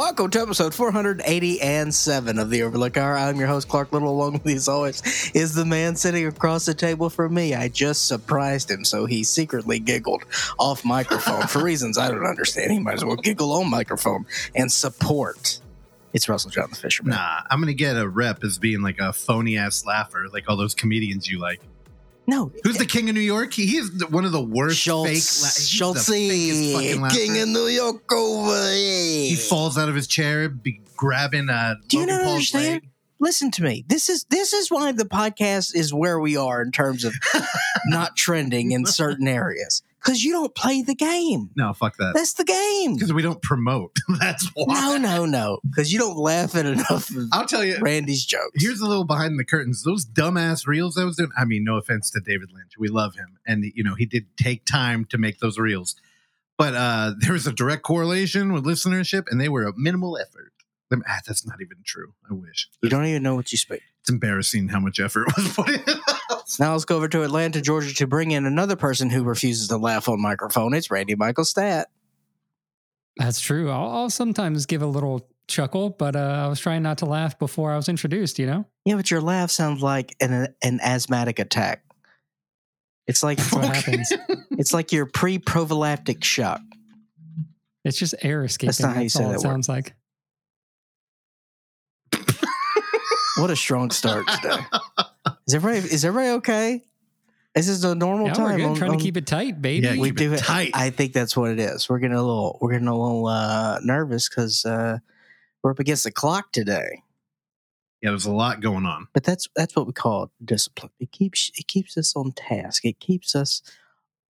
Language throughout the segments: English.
Welcome to episode 480 and 7 of the Overlook Hour. I'm your host, Clark Little. Along with me, as always, is the man sitting across the table from me. I just surprised him, so he secretly giggled off microphone for reasons I don't understand. He might as well giggle on microphone and support. It's Russell John the Fisherman. Nah, I'm gonna get a rep as being like a phony ass laugher, like all those comedians you like. No, Who's the king of New York? He, he is one of the worst Schulz, fake. La- he's the Schulz, fakest fucking laugher. King of New York over He falls out of his chair, be grabbing a. Do you not Paul's understand? leg. Listen to me. This is this is why the podcast is where we are in terms of not trending in certain areas because you don't play the game. No, fuck that. That's the game. Because we don't promote. That's why. No, no, no. Because you don't laugh at enough I'll tell you. Randy's jokes. Here's a little behind the curtains. Those dumbass reels I was doing. I mean, no offense to David Lynch, we love him, and you know he did take time to make those reels, but uh there was a direct correlation with listenership, and they were a minimal effort. Them- ah, that's not even true. I wish. you don't even know what you speak. It's embarrassing how much effort was put in. Now let's go over to Atlanta, Georgia, to bring in another person who refuses to laugh on microphone. It's Randy Michael Stat. That's true. I'll, I'll sometimes give a little chuckle, but uh, I was trying not to laugh before I was introduced. You know, Yeah, but your laugh sounds like an an asthmatic attack. It's like That's what happens. it's like your pre-prophylactic shock. It's just air escaping. That's not how you say all that it word. sounds like. What a strong start today. Is everybody is everybody okay? Is this a normal Yeah, time? we're good. on- trying on- to keep it tight, baby. Yeah, we do it tight. I think that's what it is. We're getting a little we're getting a little uh, nervous because uh, we're up against the clock today. yeah, there's a lot going on. But that's that's what we call discipline. It keeps it keeps us on task. It keeps us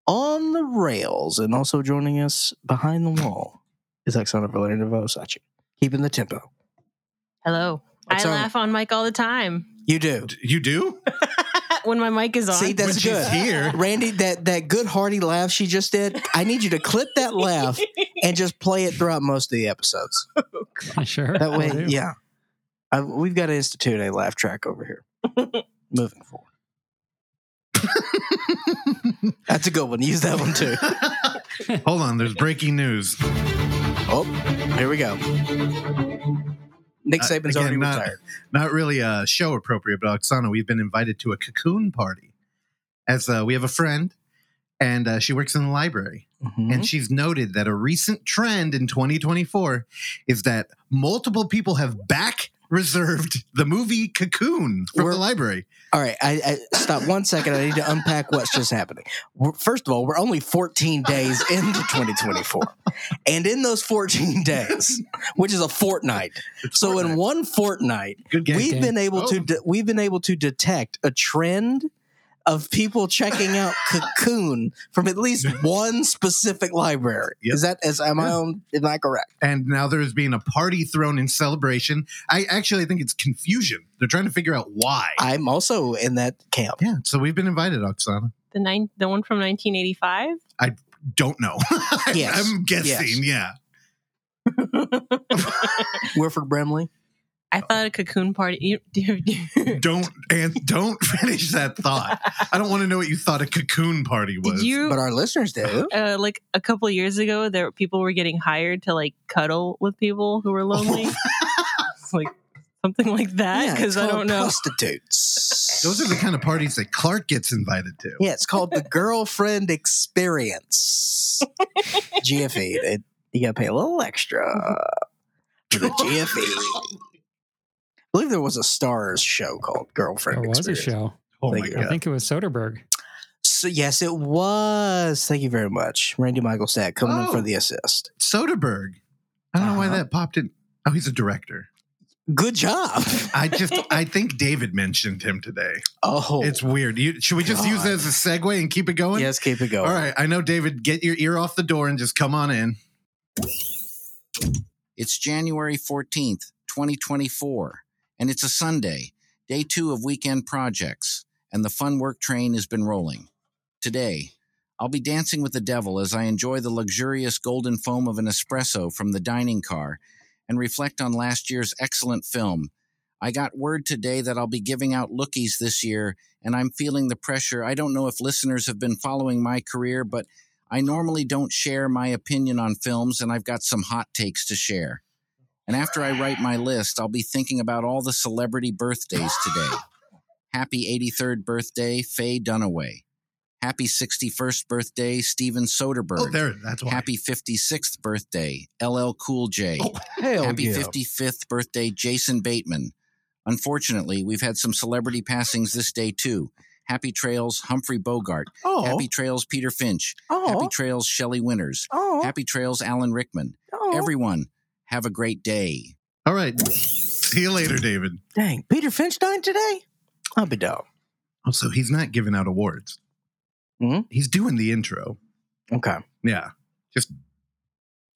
on the rails. And also joining us behind the wall is Alexander Valerian Vosachi, keeping the tempo. Hello. What's I up? laugh on mic all the time You do. You do? when my mic is on. See, that's When she's good. here. Randy, that that good hearty laugh she just did. I need you to clip that laugh and just play it throughout most of the episodes. Oh, sure. That way, will yeah. I, we've got to institute a laugh track over here. Moving forward. That's a good one. Use that one too. Hold on, there's breaking news. Oh, here we go. Nick Uh, Saban's again, already not- retired. Not really uh, show appropriate, but Oksana, we've been invited to a cocoon party. As uh, we have a friend, and uh, she works in the library. Mhm. And she's noted that a recent trend in 2024 is that multiple people have back reserved the movie Cocoon from We're- the library. All right, I, I stop one second. I need to unpack what's just happening. We're- First of all, we're only 14 days into 2024, and in those 14 days, which is a fortnight, so in one fortnight, we've game. been able to Oh. de- we've been able to detect a trend of people checking out Cocoon from at least one specific library. Yep. Is that is am I Yeah. on? Am I correct? and now there's being a party thrown in celebration. I actually think it's confusion. They're trying to figure out why. I'm also in that camp. yeah, so we've been invited, Oksana. the nine, the one from 1985. I Don't know. Yes. I'm guessing. Yeah. Wilford Brimley. I thought a cocoon party. Don't and don't finish that thought. I don't want to know what you thought a cocoon party was. you? But our listeners do. uh, like a couple of years ago, there were people were getting hired to like cuddle with people who were lonely, like something like that. Because it's I don't know. Prostitutes. Those are the kind of parties that Clark gets invited to. Yeah, it's called the girlfriend experience. GFE. It, you got to pay a little extra for the GFE. I believe there was a Starz show called Girlfriend There was a show. Oh Thank my you. I think it was Soderbergh. So yes, it was. Thank you very much, Randy Michael Stack coming in Oh. for the assist. Soderbergh. I don't know why Uh-huh. that popped in. Oh, he's a director. Good job. I just I think David mentioned him today. Oh, It's weird. You, should we just use that as a segue and keep it going? yes. Keep it going. All right. I know David. Get your ear off the door and just come on in. It's January 14th, 2024, and it's a Sunday, day two of weekend projects, and the fun work train has been rolling. Today, I'll be dancing with the devil as I enjoy the luxurious golden foam of an espresso from the dining car and reflect on last year's excellent film. I got word today that I'll be giving out lookies this year, and I'm feeling the pressure. I don't know if listeners have been following my career, but I normally don't share my opinion on films, and I've got some hot takes to share. And after I write my list, I'll be thinking about all the celebrity birthdays today. Happy 83rd birthday, Faye Dunaway. Happy 61st birthday, Steven oh, Soderbergh. Oh, there. That's why. Happy 56th birthday, LL Cool J. Oh, Hell Happy yeah. 55th birthday, Jason Bateman. Unfortunately, we've had some celebrity passings this day too. Happy trails, Humphrey Bogart. Oh, Happy trails, Peter Finch. oh, Happy trails, Shelley Winters. oh, Happy trails, Alan Rickman. oh. Everyone, have a great day. All right. See you later, David. Dang, Peter Finch died today? I'll be down. Also, he's not giving out awards. Hmm? He's doing the intro. Okay. Yeah. Just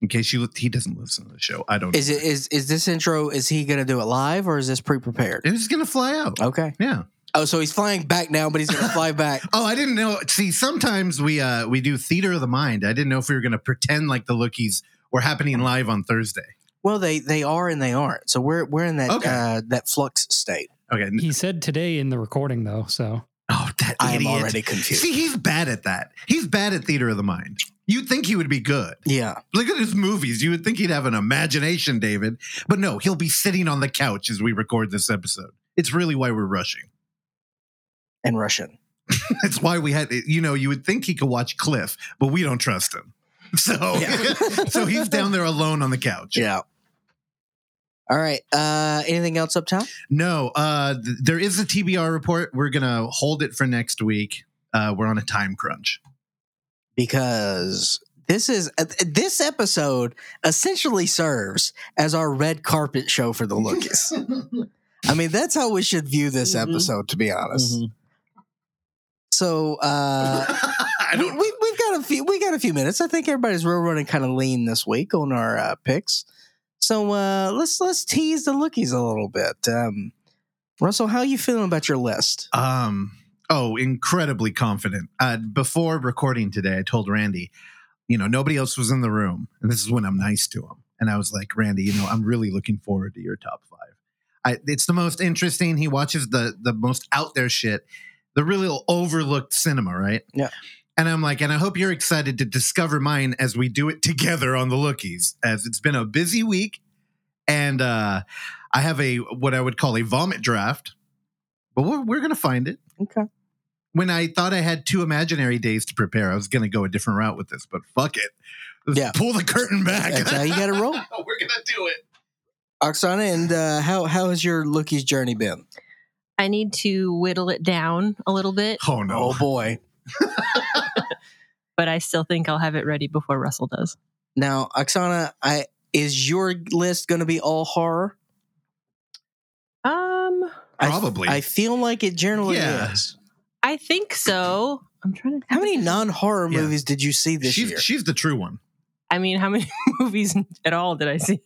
in case you he doesn't listen to the show. I don't Is it is is this intro? Is he going to do it live or is this pre-prepared? It's gonna fly out. Okay. Yeah. Oh, so he's flying back now, but he's going to fly back. Oh, I didn't know. See, sometimes we uh we do theater of the mind. I didn't know if we were gonna pretend like the lookies were happening live on Thursday. Well, they they are and they aren't. So we're we're in that Okay. uh, that flux state. Okay. He said today in the recording though, so Oh, that I am already confused. See, he's bad at that. He's bad at theater of the mind. You'd think he would be good. Yeah. Look at his movies. You would think he'd have an imagination, David. But no, he'll be sitting on the couch as we record this episode. It's really why we're rushing. And Russian. That's why we had, you know, you would think he could watch Cliff, but we don't trust him. So, Yeah. so he's down there alone on the couch. Yeah. All right. Uh anything else up top? No, uh, th- there is a TBR report. We're gonna hold it for next week. Uh, we're on a time crunch. Because this is uh, this episode essentially serves as our red carpet show for the lookies. I mean, that's how we should view this Mhm. episode, to be honest. Mhm. So uh we, don't. we, we've got a few we got a few minutes. I think everybody's real running kind of lean this week on our uh, picks. So uh, let's let's tease the lookies a little bit. Um, Russell, how are you feeling about your list? Um. Oh, incredibly confident. Uh, before recording today, I told Randy, you know, nobody else was in the room, and this is when I'm nice to him. And I was like, Randy, you know, I'm really looking forward to your top five. I, it's the most interesting. He watches the the most out there shit, the really overlooked cinema, right? Yeah. And I'm like, and I hope you're excited to discover mine as we do it together on the lookies, as it's been a busy week, and uh, I have a what I would call a vomit draft, but we're, we're gonna find it Okay. when I thought I had two imaginary days to prepare, I was going to go a different route with this, but fuck it. Let's Yeah. pull the curtain back. That's how you got to roll. We're going to do it. Oksana, and uh, how how has your lookies journey been? I need to whittle it down a little bit, Oh, no. Oh boy! but I still think I'll have it ready before Russell does. Now, Oksana, I is your list going to be all horror? Um, Probably. I, feel like it generally Yeah. is. I think so. I'm trying to. How many non-horror Yeah. movies did you see this she's, year? she's the true one. I mean, how many movies at all did I see?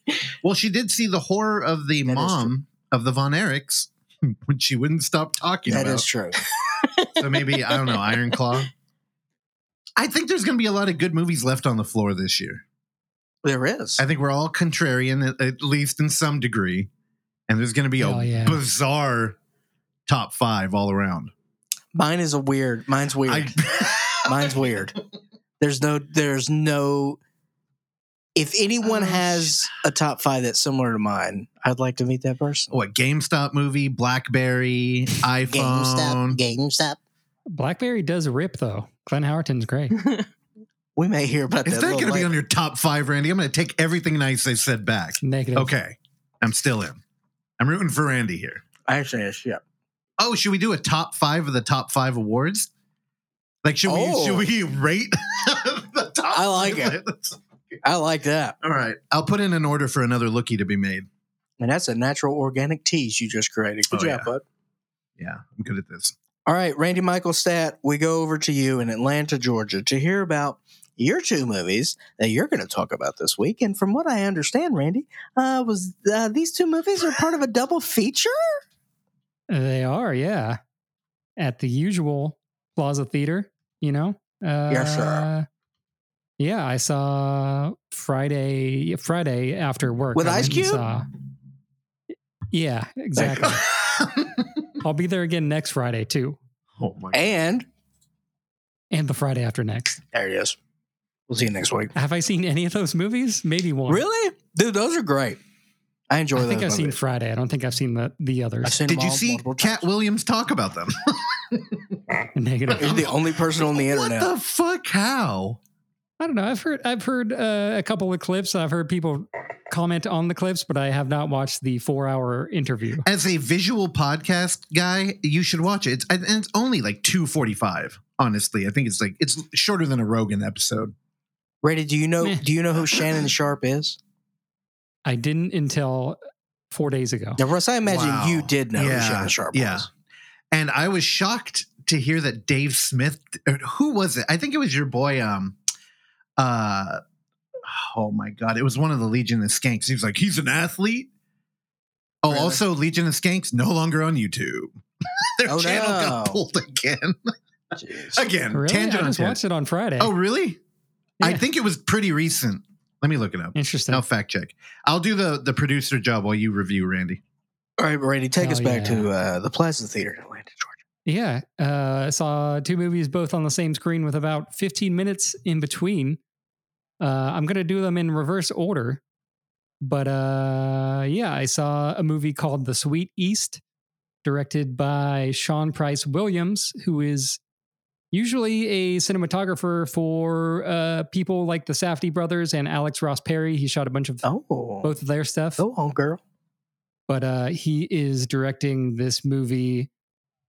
Well, she did see the horror of the That is mom of the Von Erichs when she wouldn't stop talking That about. is true. So maybe, I don't know, Iron Claw. I think there's going to be a lot of good movies left on the floor this year. There is. I think we're all contrarian, at, at least in some degree. And there's going to be Hell a yeah. bizarre top five all around. Mine is a weird. Mine's weird. I, Mine's weird. There's no. There's no. If anyone Oh, has a top five that's similar to mine, I'd like to meet that person. what GameStop movie, BlackBerry, iPhone. GameStop. GameStop. Blackberry does rip though. Glenn Howerton's great. We may hear about Is that. that a going to be on your top five, Randy? I'm going to take everything nice I said back. Negative. Okay, I'm still in. I'm rooting for Randy here. I actually, yes, yeah. Oh, should we do a top five of the top five awards? Like, should Oh. we should we rate the top? I like five it. Lists? I like that. All right, I'll put in an order for another lookie to be made. And that's a natural organic tease you just created. Good Oh, job, yeah. bud. Yeah, I'm good at this. All right, Randy Michael Stat, we go over to you in Atlanta, Georgia to hear about your two movies that you're going to talk about this week. And from what I understand, Randy, uh, was uh, these two movies are part of a double feature? They are, yeah. At the usual Plaza Theater, you know? Uh, Yes, sir. Yeah, I saw Friday Friday after work. With Ice Cube? saw- Yeah, exactly. I'll be there again next Friday too. oh my! And And the Friday after next. there it is. We'll see you next week. Have I seen any of those movies? Maybe one. Really? Dude, those are great. I enjoy I those think I've seen. Friday. I don't think I've seen the the I've others. seen Did you all see multiple Katt times. Williams talk about them? Negative. You're the only person on the internet. What the fuck? How? I don't know. I've heard I've heard uh, a couple of clips. I've heard people comment on the clips, but I have not watched the four hour interview. As a visual podcast guy, you should watch it. It's, and it's only like two forty five. Honestly, I think it's like it's shorter than a Rogan episode. Brady, do you know Meh. do you know who Shannon Sharpe is? I didn't until four days ago. Now, Russ, I imagine Wow. you did know Yeah, who Shannon Sharpe yeah. was. And I was shocked to hear that Dave Smith. Who was it? I think it was your boy. Um. Uh. Oh my god! It was one of the Legion of Skanks. He was like, he's an athlete. Oh, Really? also Legion of Skanks no longer on YouTube. Their Oh, channel got pulled again. Again, Really? tangent I just tangent. watched it on Friday. Oh, really? I think it was pretty recent. Let me look it up. Interesting. I'll fact check. I'll do the the producer job while you review, Randy. All right, Randy, take Oh, us back yeah. to uh, the Plaza Theater in Atlanta, Georgia. Yeah. Uh, I saw two movies both on the same screen with about 15 minutes in between. Uh, I'm going to do them in reverse order. But uh, yeah, I saw a movie called The Sweet East, directed by Sean Price Williams, who is usually a cinematographer for uh, people like the Safdie brothers and Alex Ross Perry. He shot a bunch of Oh, both of their stuff Oh, girl. but uh, he is directing this movie,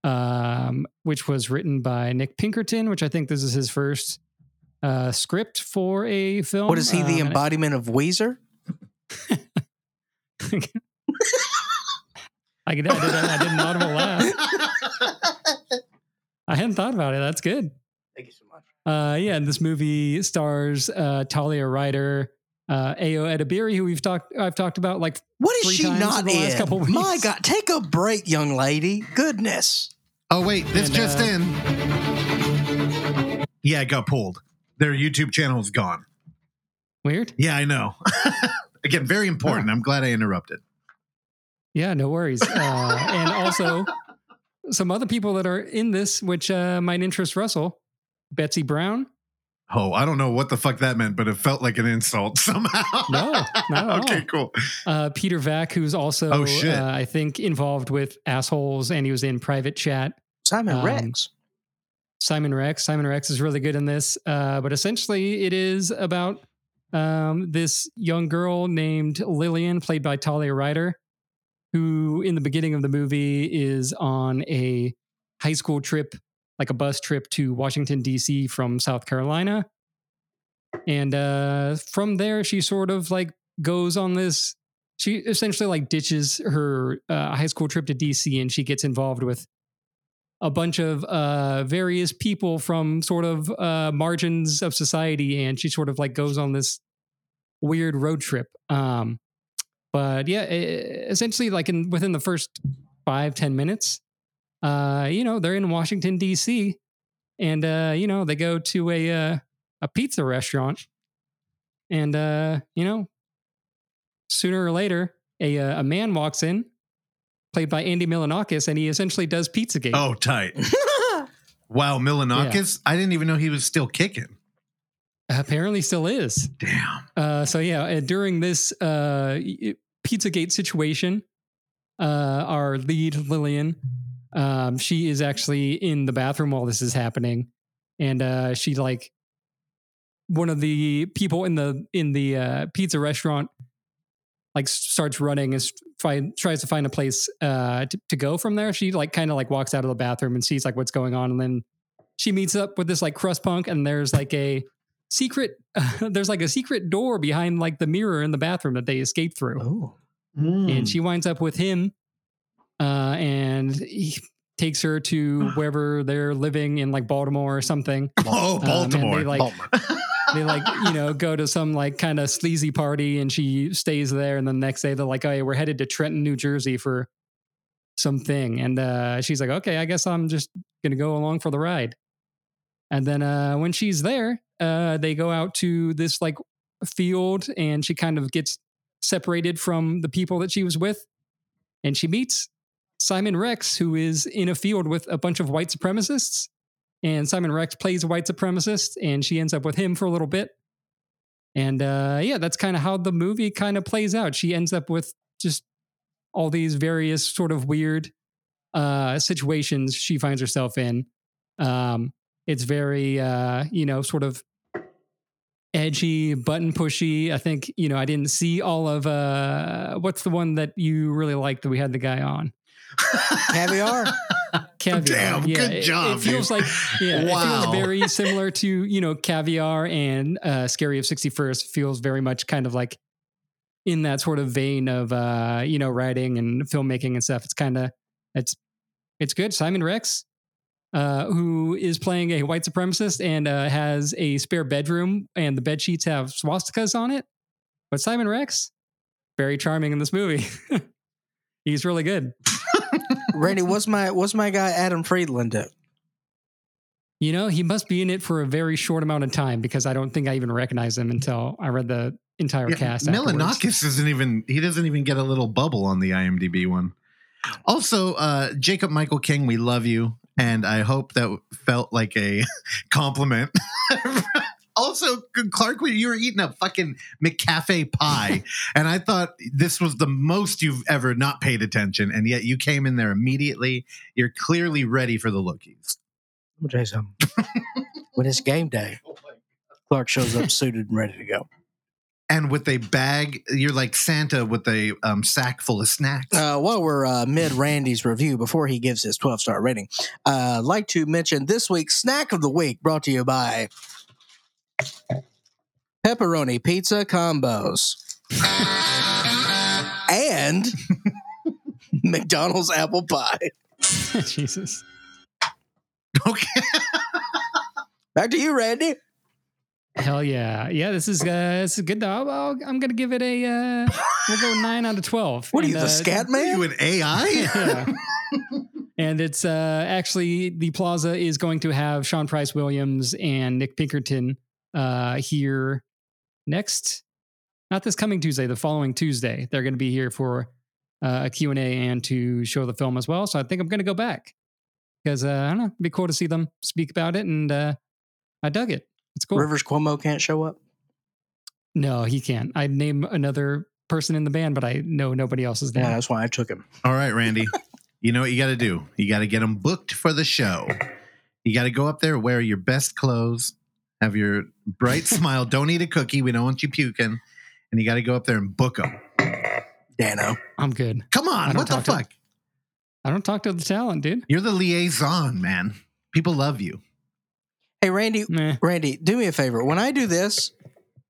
um, which was written by Nick Pinkerton, which I think this is his first uh, script for a film. What is he, the Um, embodiment of Weezer? I, could, I, did, I did an audible laugh. I hadn't thought about it. That's good. Thank you so much. Uh, yeah, and this movie stars uh, Talia Ryder, uh, Ayo Edebiri, who we've talked I've talked about like What is Three she times not in the last couple weeks. My God, take a break, young lady. Goodness. Oh wait, this And, just uh, in. Yeah, it got pulled. Their YouTube channel is gone. weird. Yeah, I know. Again, very important. I'm glad I interrupted. Yeah, no worries. Uh, and also some other people that are in this, which uh, might interest Russell. Betsy Brown. Oh, I don't know what the fuck that meant, but it felt like an insult somehow. No, not at all. okay, cool. Uh, Peter Vack, who's also, Oh, shit. Uh, I think, involved with assholes, and he was in Private Chat. Simon Um, Rex. Simon Rex. Simon Rex is really good in this. Uh, but essentially, it is about um, this young girl named Lillian, played by Talia Ryder, who in the beginning of the movie is on a high school trip, like a bus trip to Washington, D.C. from South Carolina. And uh, from there, she sort of like goes on this. She essentially like ditches her uh, high school trip to DC and she gets involved with a bunch of uh, various people from sort of uh, margins of society, and she sort of like goes on this weird road trip. Um, but yeah, e- essentially, like in within the first five ten minutes, uh, you know, they're in Washington D.C. and uh, you know they go to a uh, a pizza restaurant, and uh, you know, sooner or later, a uh, a man walks in. Played by Andy Milonakis, and he essentially does Pizzagate. Oh, tight. Wow, Milonakis. I didn't even know he was still kicking. Apparently, still is. Damn. Uh, so yeah, uh, during this uh, y- Pizzagate situation, uh, our lead Lillian, um, she is actually in the bathroom while this is happening, and uh, she like one of the people in the in the uh, pizza restaurant like starts running and find, tries to find a place uh, to, to go from there. She like kind of like walks out of the bathroom and sees like what's going on, and then she meets up with this like crust punk, and there's like a secret. there's like a secret door behind like the mirror in the bathroom that they escape through, Oh. and she winds up with him, uh, and he takes her to wherever they're living in like Baltimore or something. Oh, Um, Baltimore. they, like Baltimore. they like you know go to some like kind of sleazy party and she stays there and the next day they're like oh yeah, we're headed to trenton new jersey for something. And uh, she's like okay i guess i'm just gonna go along for the ride. And then uh, when she's there uh, they go out to this like field and she kind of gets separated from the people that she was with and she meets simon rex who is in a field with a bunch of white supremacists and Simon Rex plays a white supremacist, and she ends up with him for a little bit. And uh, yeah, that's kind of how the movie kind of plays out. She ends up with just all these various sort of weird uh, situations she finds herself in. Um, it's very, uh, you know, sort of edgy, button pushy. I think, you know, I didn't see all of uh, what's the one that you really liked that we had the guy on? Caviar. Caviar. Damn, yeah, good it- job, It, feels dude. like yeah, it Wow. feels very similar to you know Caviar and uh, Scary of Sixty First. Feels very much kind of like in that sort of vein of uh, you know writing and filmmaking and stuff. It's kind of it's it's good. Simon Rex, uh, who is playing a white supremacist and uh, has a spare bedroom, and the bed sheets have swastikas on it. But Simon Rex, very charming in this movie. He's really good. Randy, what's my what's my guy Adam Friedland do? You know, he must be in it for a very short amount of time because I don't think I even recognize him until I read the entire Yeah, cast. afterwards. Milonakis isn't even he doesn't even get a little bubble on the IMDb one. Also, uh Jacob Michael King, we love you, and I hope that felt like a compliment. also, Clark, you were eating a fucking McCafe pie, and I thought this was the most you've ever not paid attention, and yet you came in there immediately. You're clearly ready for the lookies. Let me tell you something. when it's game day, Clark shows up suited and ready to go. And with a bag, you're like Santa with a um, sack full of snacks. Uh, while we're uh, mid Randy's review, before he gives his 12 star rating, uh, I'd like to mention this week's snack of the week brought to you by Pepperoni Pizza Combos and McDonald's Apple Pie. Jesus. okay. Back to you, Randy. Hell yeah. Yeah, this is uh this is good though. I'll, I'm gonna give it a uh we'll go nine out of twelve. What are you, And, the uh, scat Are man? you an AI? yeah. and it's uh actually the plaza is going to have Sean Price Williams and Nick Pinkerton uh here next not this coming Tuesday, the following Tuesday. They're going to be here for uh, a Q&A and to show the film as well. So I think I'm going to go back because uh, I don't know, it'd be cool to see them speak about it and uh I dug it. It's cool. Rivers Cuomo can't show up. No, he can't. I'd name another person in the band, but I know nobody else is there. Yeah, that's why I took him. All right, Randy. you know what you got to do? You got to get them booked for the show. You got to go up there, wear your best clothes, have your bright smile. Don't eat a cookie. We don't want you puking. And you got to go up there and book them. Dano. I'm good. Come on. What the talk to- fuck? I don't talk to the talent, dude. You're the liaison, man. People love you. Hey, Randy, Meh. Randy, do me a favor. When I do this,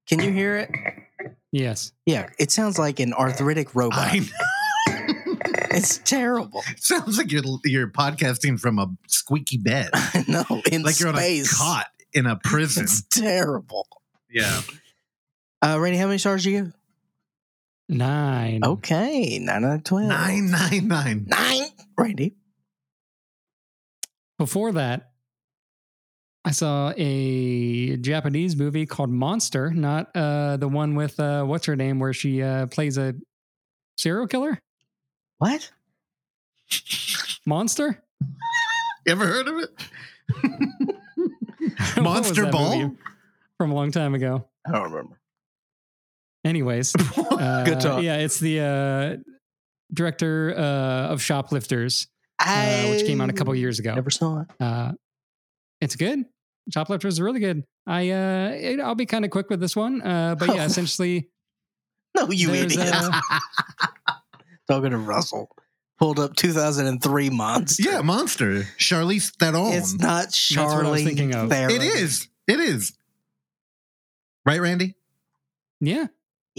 can you hear it? Yes. Yeah, it sounds like an arthritic robot. I know. It's terrible. Sounds like you're you're podcasting from a squeaky bed, I know. In like you're on a cot in a prison. It's terrible. yeah. Uh, Randy, how many stars do you give? Nine. Okay, nine out of twelve. Nine nine nine. Nine. Randy. Before that, I saw a Japanese movie called Monster, not uh, the one with uh, what's her name, where she uh, plays a serial killer. What? Monster. You ever heard of it? Monster Ball? from a long time ago. I don't remember. Anyways, uh, Good talk. Yeah, it's the uh, director uh, of Shoplifters, uh, which came out a couple years ago. Never saw it. Uh, it's good. Shoplifters is really good. I uh, it- I'll be kind of quick with this one, uh, but yeah, essentially, No, you idiot. Talking to Russell. Pulled up 2003 monster. yeah, Monster. Charlize Theron. It's not what I was Charlie thinking of. Theron. It is. It is. Right, Randy? yeah,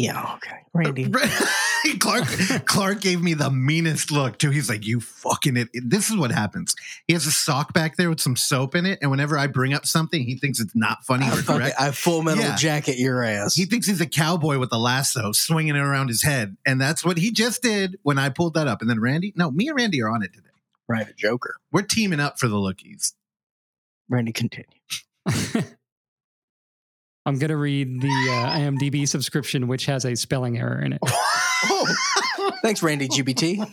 Yeah, okay. Randy. Clark Clark gave me the meanest look too. He's like, "You fucking it." This is what happens. He has a sock back there with some soap in it, and whenever I bring up something, he thinks it's not funny I, or fucking, correct. I full metal Yeah. jacket your ass. He thinks he's a cowboy with a lasso swinging it around his head, and that's what he just did when I pulled that up. And then Randy, no, me and Randy are on it today. right, a joker. We're teaming up for the lookies. Randy, continue. I'm gonna read the uh, IMDb subscription, which has a spelling error in it. Thanks, Randy GPT.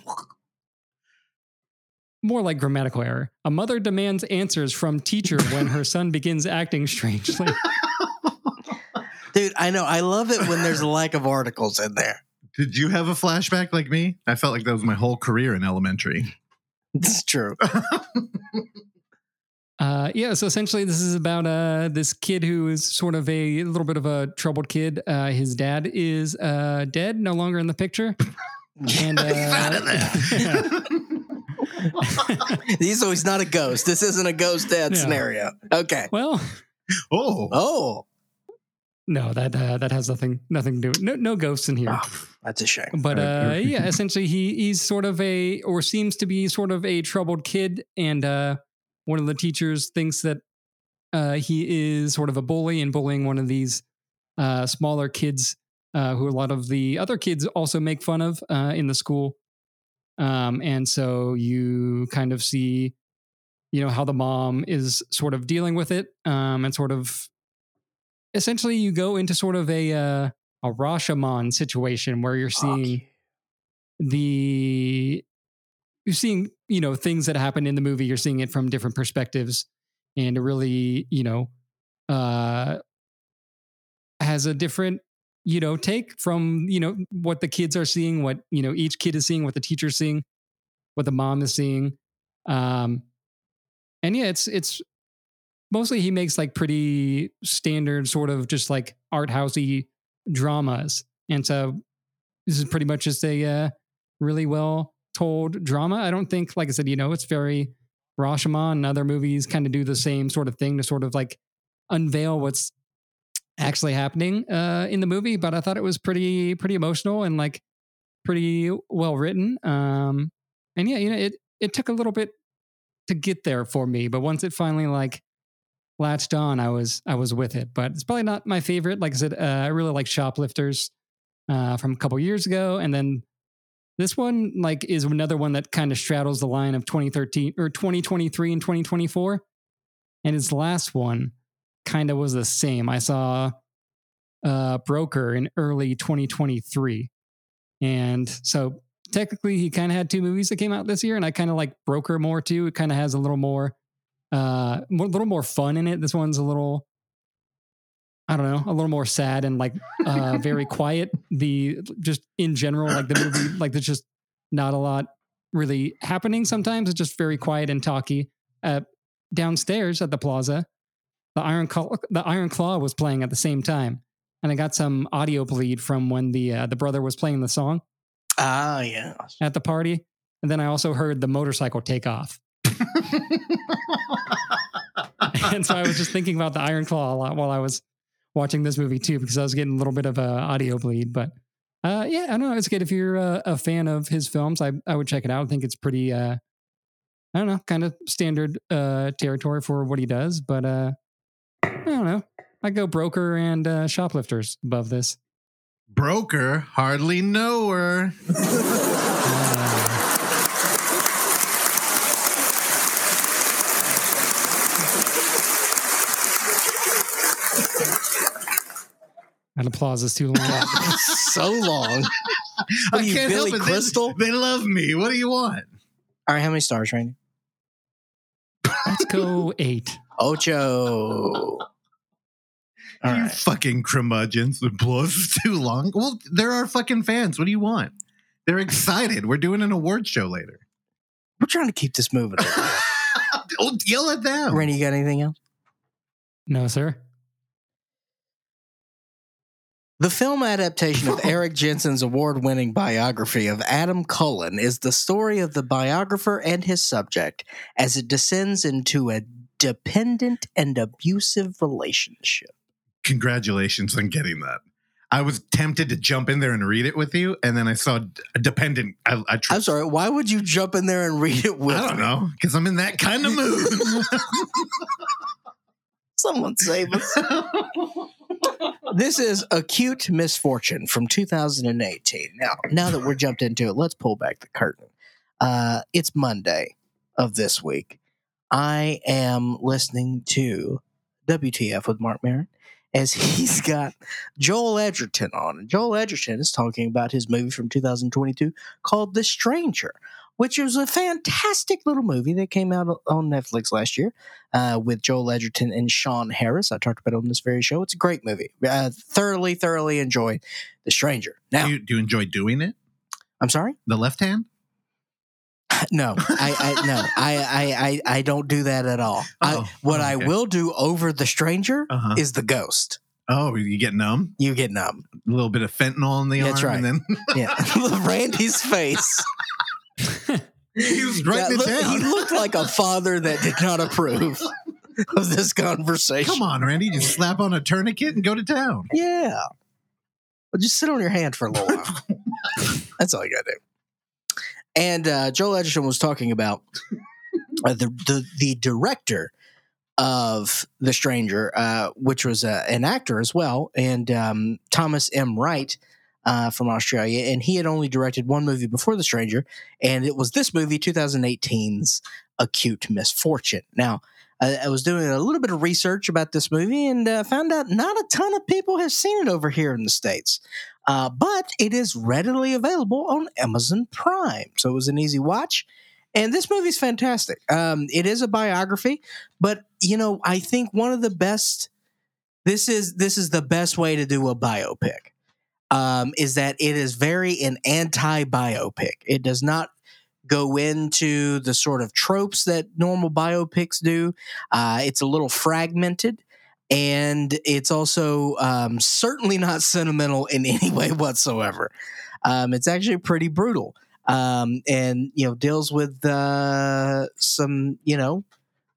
More like grammatical error. A mother demands answers from teacher when her son begins acting strangely. Dude, I know. I love it when there's a lack of articles in there. Did you have a flashback like me? I felt like that was my whole career in elementary. This is true. Uh, yeah, so essentially, this is about uh, this kid who is sort of a little bit of a troubled kid. Uh, his dad is uh, dead, no longer in the picture. And, uh, He's out of there. He's so he's not a ghost. This isn't a ghost dad Yeah. scenario. Okay. well, oh, Oh, no, that uh, that has nothing nothing to do. No, no ghosts in here. Oh, that's a shame. But uh, yeah, essentially, he he's sort of a or seems to be sort of a troubled kid, and uh, one of the teachers thinks that uh, he is sort of a bully and bullying one of these uh, smaller kids, uh, who a lot of the other kids also make fun of uh, in the school. Um, and so you kind of see, you know, how the mom is sort of dealing with it, um, and sort of essentially you go into sort of a uh, a Rashomon situation where you're seeing the you're seeing you know things that happen in the movie you're seeing it from different perspectives and it really you know uh has a different you know take from you know what the kids are seeing what you know each kid is seeing what the teacher's seeing what the mom is seeing um and yeah it's it's mostly he makes like pretty standard sort of just like art housey dramas and so this is pretty much just a uh, really well told drama. I don't think, like I said, you know, it's very Rashomon and other movies kind of do the same sort of thing to sort of like unveil what's actually happening uh, in the movie. But I thought it was pretty, pretty emotional and like pretty well written. Um, and yeah, you know, it it took a little bit to get there for me, but once it finally like latched on, I was I was with it. But it's probably not my favorite. Like I said, uh, I really like Shoplifters uh, from a couple years ago, and then this one like is another one that kind of straddles the line of 2013 or 2023 and 2024, and his last one kind of was the same. I saw uh, Broker in early 2023, and so technically he kind of had two movies that came out this year, and I kind of like Broker more too. It kind of has a little more uh a little more fun in it this one's a little i don't know a little more sad and like uh very quiet. The just in general like the movie like there's just not a lot really happening sometimes. It's just very quiet and talky uh downstairs at the plaza. The iron claw the iron claw was playing at the same time and i got some audio bleed from when the uh, the brother was playing the song Ah, yeah. at the party and then i also heard the motorcycle take off. And so I was just thinking about the Iron Claw a lot while I was watching this movie too, because I was getting a little bit of a audio bleed. But uh, yeah, I don't know. It's good if you're a, a fan of his films. I I would check it out. I think it's pretty. Uh, I don't know, kind of standard uh, territory for what he does. But uh, I don't know. I go Broker and uh, Shoplifters above this. broker, hardly know her. that applause is too long. so long. I are you, can't Billy help it. They- Crystal? They, love me. What do you want? All right, how many stars, Randy? Let's go eight. Ocho. All you right. fucking curmudgeons. The applause is too long. Well, they're our fucking fans. What do you want? They're excited. We're doing an award show later. We're trying to keep this moving. Don't yell at them. Randy, you got anything else? No, sir. The film adaptation of Erik Jensen's award winning biography of Adam Cullen is the story of the biographer and his subject as it descends into a dependent and abusive relationship. Congratulations on getting that. I was tempted to jump in there and read it with you, and then I saw a dependent. I, I, I'm sorry, why would you jump in there and read it with I don't me? know because I'm in that kind of mood. Someone save us. this is Acute Misfortune from 2018. Now, now that we're jumped into it, let's pull back the curtain. Uh, it's Monday of this week. I am listening to WTF with Marc Maron as he's got Joel Edgerton on. And Joel Edgerton is talking about his movie from 2022 called The Stranger. Which was a fantastic little movie that came out on Netflix last year uh, with Joel Edgerton and Sean Harris. I talked about it on this very show. It's a great movie. Uh, thoroughly, thoroughly enjoyed The Stranger. Now, Do you, do you enjoy doing it? I'm sorry. The left hand? No, I, I no, I, I, I, I don't do that at all. I, Oh, what oh, I will do over the stranger Uh-huh. is the ghost. Oh, you get numb? You get numb. A little bit of fentanyl in the That's arm, and then Yeah, Randy's face. he was Yeah, writing look- it he looked like a father that did not approve of this conversation. Come on, Randy, just slap on a tourniquet and go to town. Yeah. Well, just sit on your hand for a little while. That's all you got to do. And uh, Joel Edgerton was talking about uh, the, the the director of The Stranger, uh, which was uh, an actor as well, and um, Thomas M. Wright uh, from Australia. And he had only directed one movie before The Stranger, and it was this movie, 2018's Acute Misfortune. Now, I, I was doing a little bit of research about this movie and uh, found out not a ton of people have seen it over here in the States. Uh, but it is readily available on Amazon Prime. So it was an easy watch. And this movie's fantastic. Um, it is a biography, but you know, I think one of the best this is this is the best way to do a biopic. Um, is that it is very an anti-biopic. It does not go into the sort of tropes that normal biopics do. Uh, it's a little fragmented, and it's also um, certainly not sentimental in any way whatsoever. Um, it's actually pretty brutal, um, and you know deals with uh, some you know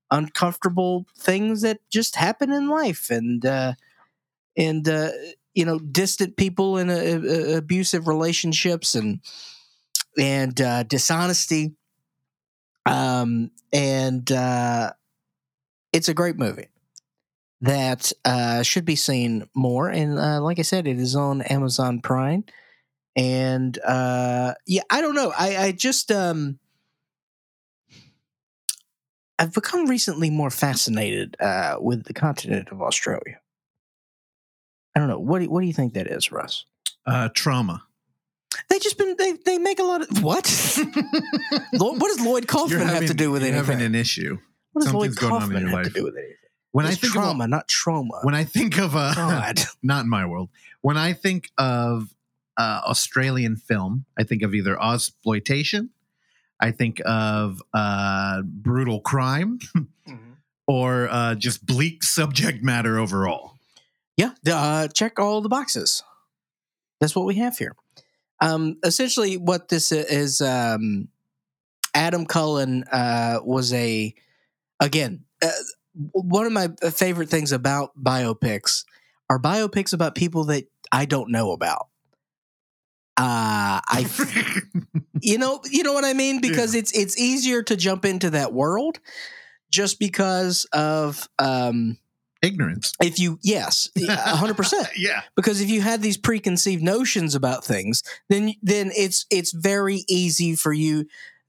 uncomfortable things that just happen in life, and uh, and uh, you know distant people in a, a- abusive relationships and and uh, dishonesty. Um, and uh, it's a great movie that uh, should be seen more. And uh, like I said, it is on Amazon Prime. And uh, yeah, I don't know. I, I just um, I've become recently more fascinated uh, with the continent of Australia. I don't know. What do, what do you think that is, Russ? Uh, trauma. They just been they they make a lot of what? Lo- what does Lloyd Kaufman have to do with you're anything? having an issue. what does Lloyd something's going on in Kaufman your have to life. do with anything? When It's I think trauma, of not trauma. when I think of uh, God, not in my world. When I think of uh, Australian film, I think of either exploitation, I think of uh, brutal crime, or uh, just bleak subject matter overall. Yeah. Uh, check all the boxes. That's what we have here. Um, essentially, what this is, um, Adam Cullen uh, was a again uh, one of my favorite things about biopics are biopics about people that I don't know about. Uh, I you know you know what i mean because it's it's easier to jump into that world just because of um Ignorance. if you yes 100% yeah. because if you had these preconceived notions about things then then it's it's very easy for you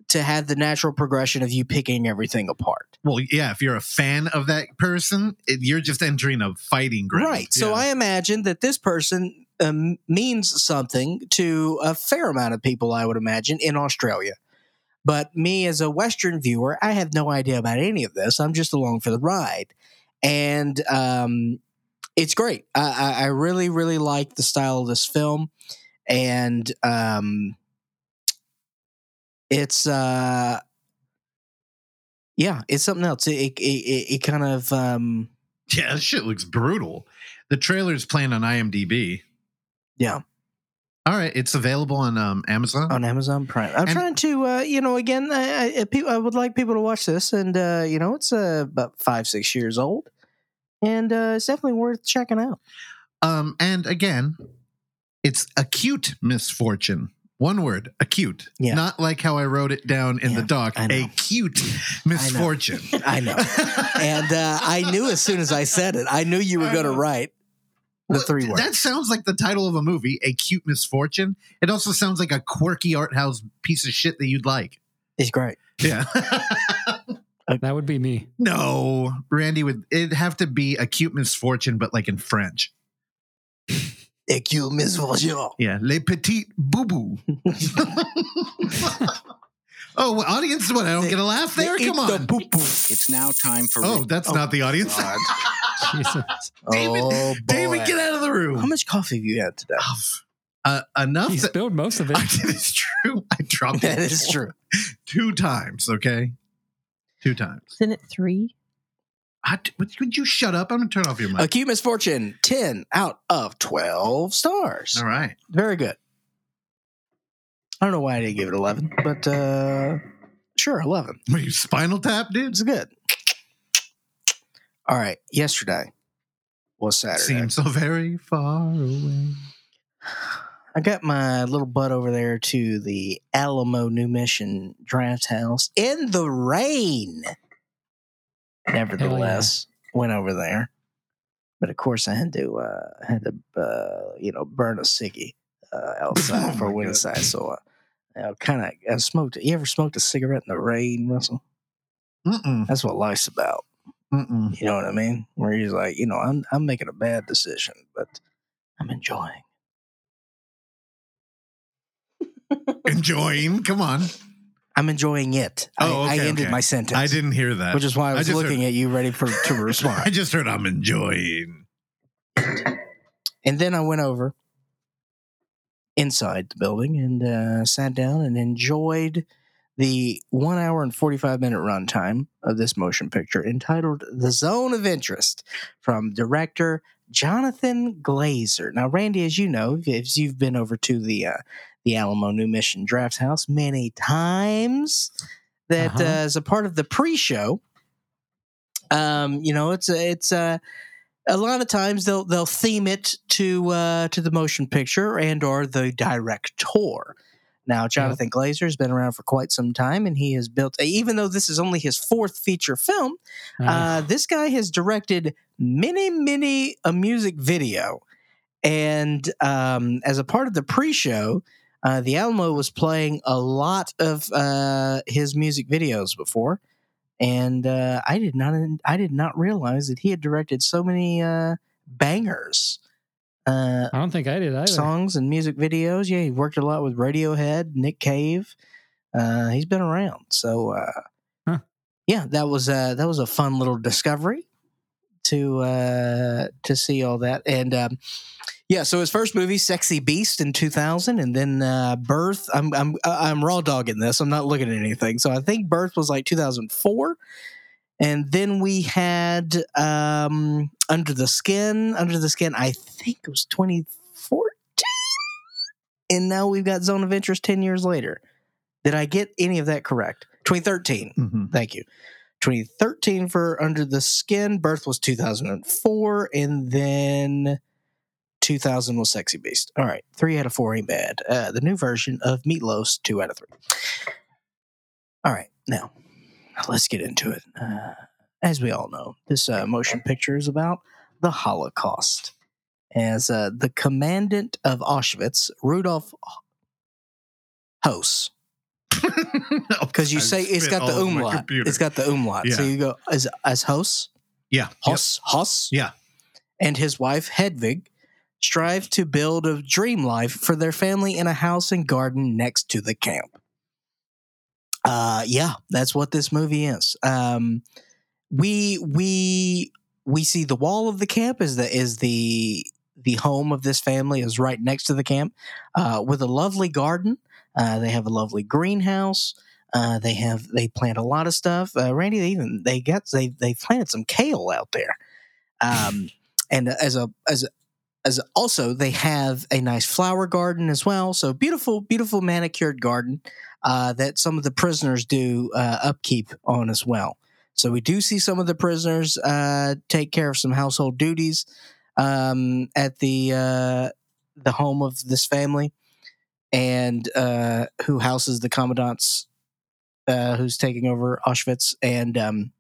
to have the natural progression of you picking everything apart Well, yeah. If you're a fan of that person, it, you're just entering a fighting ground. right so i imagine that this person um, means something to a fair amount of people i would imagine in australia but me as a western viewer i have no idea about any of this i'm just along for the ride and um, it's great I, I, I really really like the style of this film and um, it's uh, yeah it's something else it, it, it, it kind of um, yeah, this shit looks brutal. The trailer's playing on IMDb. Yeah. All right, it's available on um, Amazon. on Amazon Prime. I'm And- trying to, uh, you know, again, I, I, I would like people to watch this, and uh, you know, it's uh, about five, six years old, and uh, it's definitely worth checking out. Um, and again, it's acute misfortune. One word, acute. Yeah. Not like how I wrote it down in the Yeah, doc. I know. Acute misfortune. I know, and uh, I knew as soon as I said it, I knew you were going to write the Well, three words. That sounds like the title of a movie, A Cute Misfortune. It also sounds like a quirky art house piece of shit that you'd like. It's great. Yeah. That would be me. no, Randy would it'd have to be a cute misfortune, but like in French. Acute misfortune. Yeah. Les petites boubou. Oh, well, audience, what? I don't get a laugh there? Come eat the on. It's now time for. Oh, that's not the audience. Jesus. David, oh, boy. David, get out of the room. How much coffee have you had today? Uh, enough. He that- spilled most of it. I. It's true. I dropped That it is true. two times. Okay, two times. Isn't it three? I, would, would you shut up? I'm gonna turn off your mic. Acute misfortune, 10 out of 12 stars. All right. Very good. I don't know why I didn't give it 11, but uh sure, 11. What are you spinal tap, dude? It's good. All right. Yesterday was Saturday. Seems so very far away. I got my little butt over there to the Alamo New Mission Draft House in the rain. Nevertheless, went over there, but of course I had to uh, had to uh, you know burn a ciggy uh, outside Oh for my a went God. So uh, kind of I smoked. You ever smoked a cigarette in the rain, Russell? Mm-mm. That's what life's about. Mm-mm. You know what I mean? Where he's like, you know, I'm I'm making a bad decision, but I'm enjoying. Enjoying. Come on. I'm enjoying it. Oh, I, I ended okay. my sentence. I didn't hear that. which is why I I was just looking heard- at you, ready for to respond. I just heard I'm enjoying. and then I went over inside the building and uh, sat down and enjoyed the one hour and 45 minute runtime of this motion picture entitled The Zone of Interest from director Jonathan Glazer. Now, Randy, as you know, if you've been over to the uh, the Alamo New Mission Draft House many times, that Uh-huh. uh, as a part of the pre-show, um, you know, it's a, it's a a lot of times they'll they'll theme it to uh, to the motion picture and or the director. Now, Jonathan Glazer has been around for quite some time, and he has built. Even though this is only his fourth feature film, uh, this guy has directed many, many a music video. And um, as a part of the pre-show, uh, the Alamo was playing a lot of uh, his music videos before, and uh, I did not, I did not realize that he had directed so many uh, bangers. Uh, I don't think I did either. songs and music videos. Yeah, he worked a lot with Radiohead, Nick Cave. Uh, he's been around, so uh, Huh. yeah, that was uh, that was a fun little discovery to uh, to see all that. And um, yeah, so his first movie, Sexy Beast, in two thousand, and then uh, Birth. I'm I'm I'm raw dogging this. I'm not looking at anything. So I think Birth was like two thousand four. And then we had um, Under the Skin. Under the Skin, I think it was 2014. And now we've got Zone of Interest 10 years later. Did I get any of that correct? 2013. Mm-hmm. Thank you. 2013 for Under the Skin. Birth was 2004. And then 2000 was Sexy Beast. All right. Three out of four ain't bad. Uh, the new version of Meatloaf's two out of three. All right. Now, let's get into it. Uh, as we all know, this uh, motion picture is about the Holocaust. As uh, the commandant of Auschwitz, Rudolf Hoss, because you say it's got the umlaut. It's got the umlaut. So you go as as Hoss, yeah. Yep. Hoss, Hoss, Yeah. and his wife Hedwig strive to build a dream life for their family in a house and garden next to the camp. Uh, yeah, that's what this movie is. Um, we we we see the wall of the camp is the is the the home of this family is right next to the camp uh, with a lovely garden. Uh, they have a lovely greenhouse. Uh, they have they plant a lot of stuff. Uh, Randy, they even they got they they planted some kale out there. Um, and as a as a, as also they have a nice flower garden as well. So beautiful, beautiful manicured garden uh, that some of the prisoners do uh, upkeep on as well. So we do see some of the prisoners uh, take care of some household duties um, at the uh, the home of this family, and uh, who houses the commandant's uh, who's taking over Auschwitz, and um,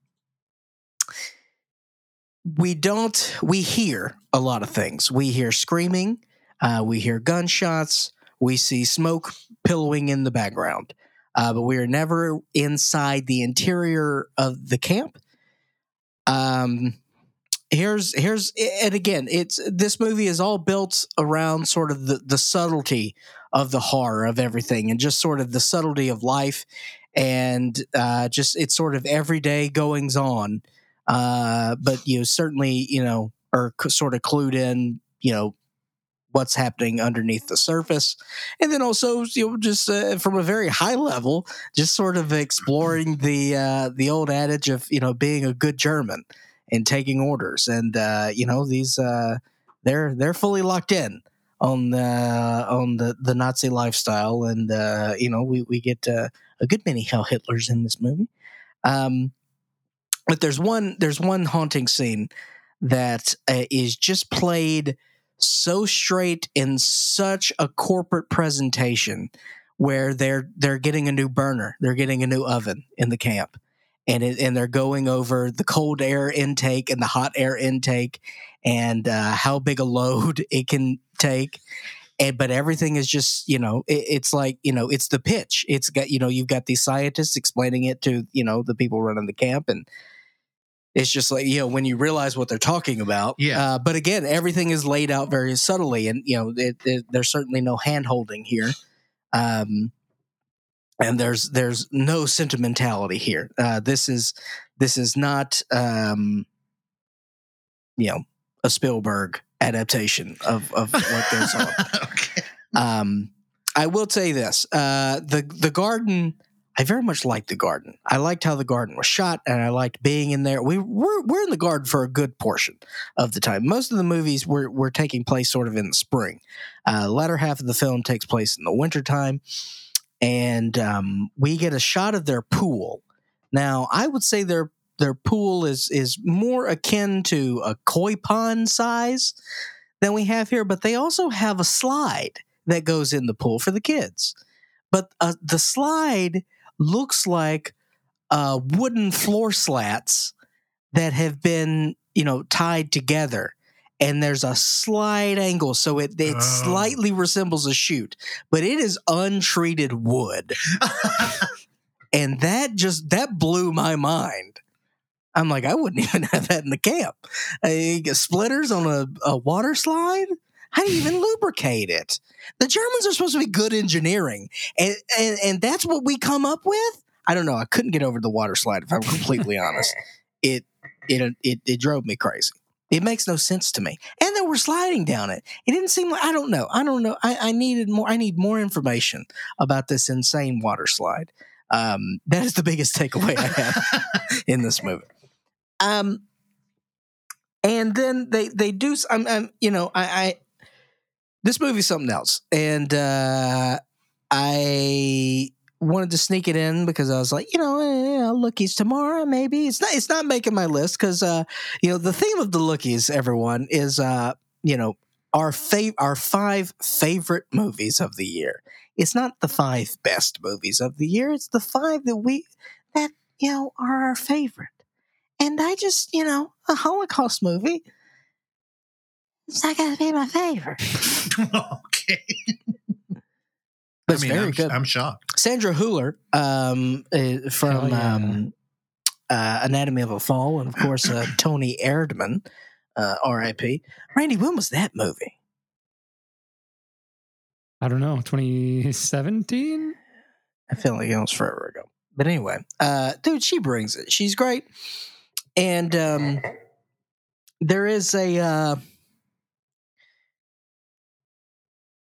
we don't we hear a lot of things. We hear screaming, uh, we hear gunshots, we see smoke pillowing in the background, uh, but we are never inside the interior of the camp. Um, here's here's and again, it's this movie is all built around sort of the the subtlety of the horror of everything, and just sort of the subtlety of life and uh, just it's sort of everyday goings on. Uh, but you certainly you know are c- sort of clued in. You know what's happening underneath the surface, and then also you know just uh, from a very high level, just sort of exploring the uh, the old adage of you know being a good German and taking orders, and uh, you know these uh, they're they're fully locked in on the on the, the Nazi lifestyle, and uh, you know we we get uh, a good many Heil Hitlers in this movie. Um, but there's one there's one haunting scene that uh, is just played so straight in such a corporate presentation where they're they're getting a new burner, they're getting a new oven in the camp, and it, and they're going over the cold air intake and the hot air intake, and uh, how big a load it can take. And, but everything is just you know it, it's like you know it's the pitch it's got you know you've got these scientists explaining it to you know the people running the camp and it's just like you know when you realize what they're talking about Yeah. uh, but again everything is laid out very subtly and you know it, it, there's certainly no hand holding here um, and there's there's no sentimentality here uh, this is this is not um, you know a spielberg adaptation of of what goes on okay. um, I will say this: uh, the the garden. I very much liked the garden. I liked how the garden was shot, and I liked being in there. We we're we're in the garden for a good portion of the time. Most of the movies were were taking place sort of in the spring. Uh, latter half of the film takes place in the wintertime, and um, we get a shot of their pool. Now, I would say their their pool is is more akin to a koi pond size than we have here, but they also have a slide that goes in the pool for the kids. But uh, the slide looks like uh, wooden floor slats that have been, you know, tied together. And there's a slight angle, so it, it Oh. slightly resembles a chute, but it is untreated wood. And that just that blew my mind. I'm like, I wouldn't even have that in the camp. Get splitters on a, a water slide. How do you even lubricate it? The Germans are supposed to be good engineering, and, and and that's what we come up with. I don't know. I couldn't get over the water slide. If I'm completely honest, it it it it drove me crazy. It makes no sense to me. And then we're sliding down it. It didn't seem like I don't know. I don't know. I, I needed more. I need more information about this insane water slide. Um, that is the biggest takeaway I have in this movie. Um, and then they they do. I'm, I'm you know I, I this movie's something else, and uh, I wanted to sneak it in because I was like, you know, eh, lookies tomorrow. Maybe it's not. It's not making my list because uh, you know the theme of the lookies, everyone is uh, you know our fav- our five favorite movies of the year. It's not the five best movies of the year. It's the five that we that you know are our favorite. And I just, you know, a Holocaust movie. It's not going to be my favorite, okay. but it's I mean, very I'm, good. I'm shocked. Sandra Hüller um, uh, from Hell yeah. um, uh, Anatomy of a Fall, and of course uh, Toni Erdmann, uh, R.I.P. Randy, when was that movie? I don't know, 2017? I feel like it was forever ago. But anyway, uh, dude, she brings it. She's great, and um, there is a. Uh,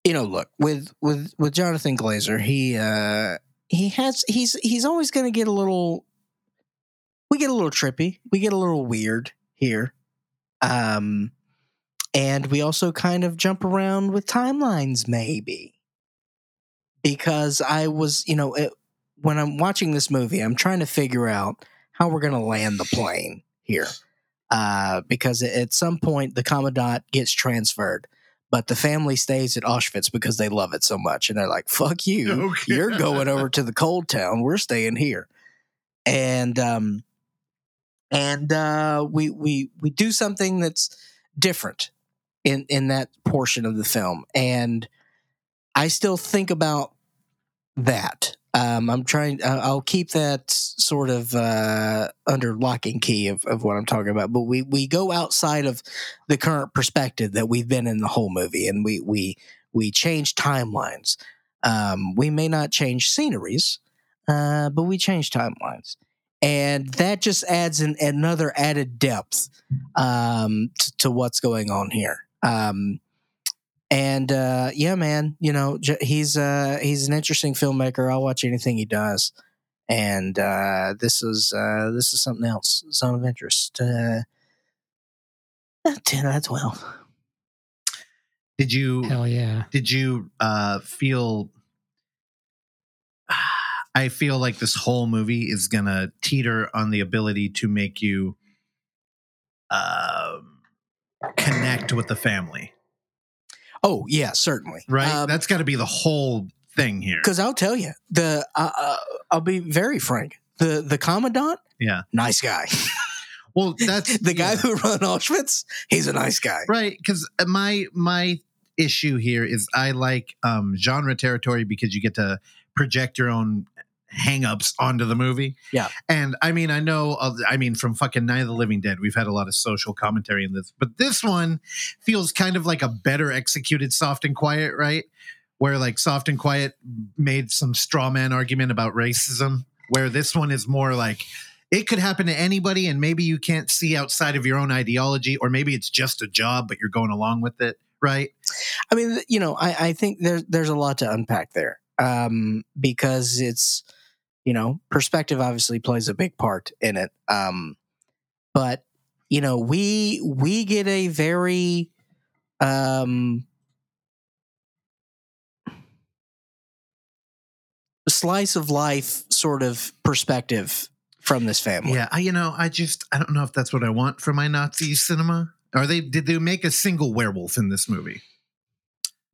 you know, look with with with Jonathan Glazer, he uh, he has he's he's always going to get a little. We get a little trippy. We get a little weird here, um, and we also kind of jump around with timelines, maybe. Because I was, you know, it, when I'm watching this movie, I'm trying to figure out how we're going to land the plane here. Uh, because at some point, the commandant gets transferred, but the family stays at Auschwitz because they love it so much. And they're like, fuck you. Okay. You're going over to the cold town. We're staying here. And, um, and uh, we we we do something that's different in in that portion of the film, and I still think about that. Um, I'm trying. I- I'll keep that sort of uh, under lock and key of, of what I'm talking about. But we we go outside of the current perspective that we've been in the whole movie, and we we we change timelines. Um, we may not change sceneries, uh, but we change timelines, and that just adds an, another added depth um, t- to what's going on here. Um, and uh, yeah, man, you know j- he's uh, he's an interesting filmmaker. I'll watch anything he does, and uh, this is uh, this is something else, zone of interest. Uh, ten out of twelve. Did you Hell yeah. did you uh feel I feel like this whole movie is gonna teeter on the ability to make you um connect with the family. Oh yeah, certainly. Right? Um, That's gotta be the whole thing here. Because I'll tell you, the uh, uh, I'll be very frank. The the commandant, Yeah. nice guy. Well that's the guy yeah. who run Auschwitz, he's a nice guy. right because my my issue here is i like um genre territory because you get to project your own hangups onto the movie. Yeah. and i mean i know i mean from fucking night of the living dead we've had a lot of social commentary in this but this one feels kind of like a better executed soft and quiet right? Where like soft and quiet made some straw man argument about racism where this one is more like it could happen to anybody and maybe you can't see outside of your own ideology or maybe it's just a job but you're going along with it right? I mean, you know, I, I think there's there's a lot to unpack there um, because it's you know perspective obviously plays a big part in it. Um, but you know, we we get a very um, slice of life sort of perspective from this family. yeah I, you know i just i don't know if that's what i want for my nazi cinema are they did they make a single werewolf in this movie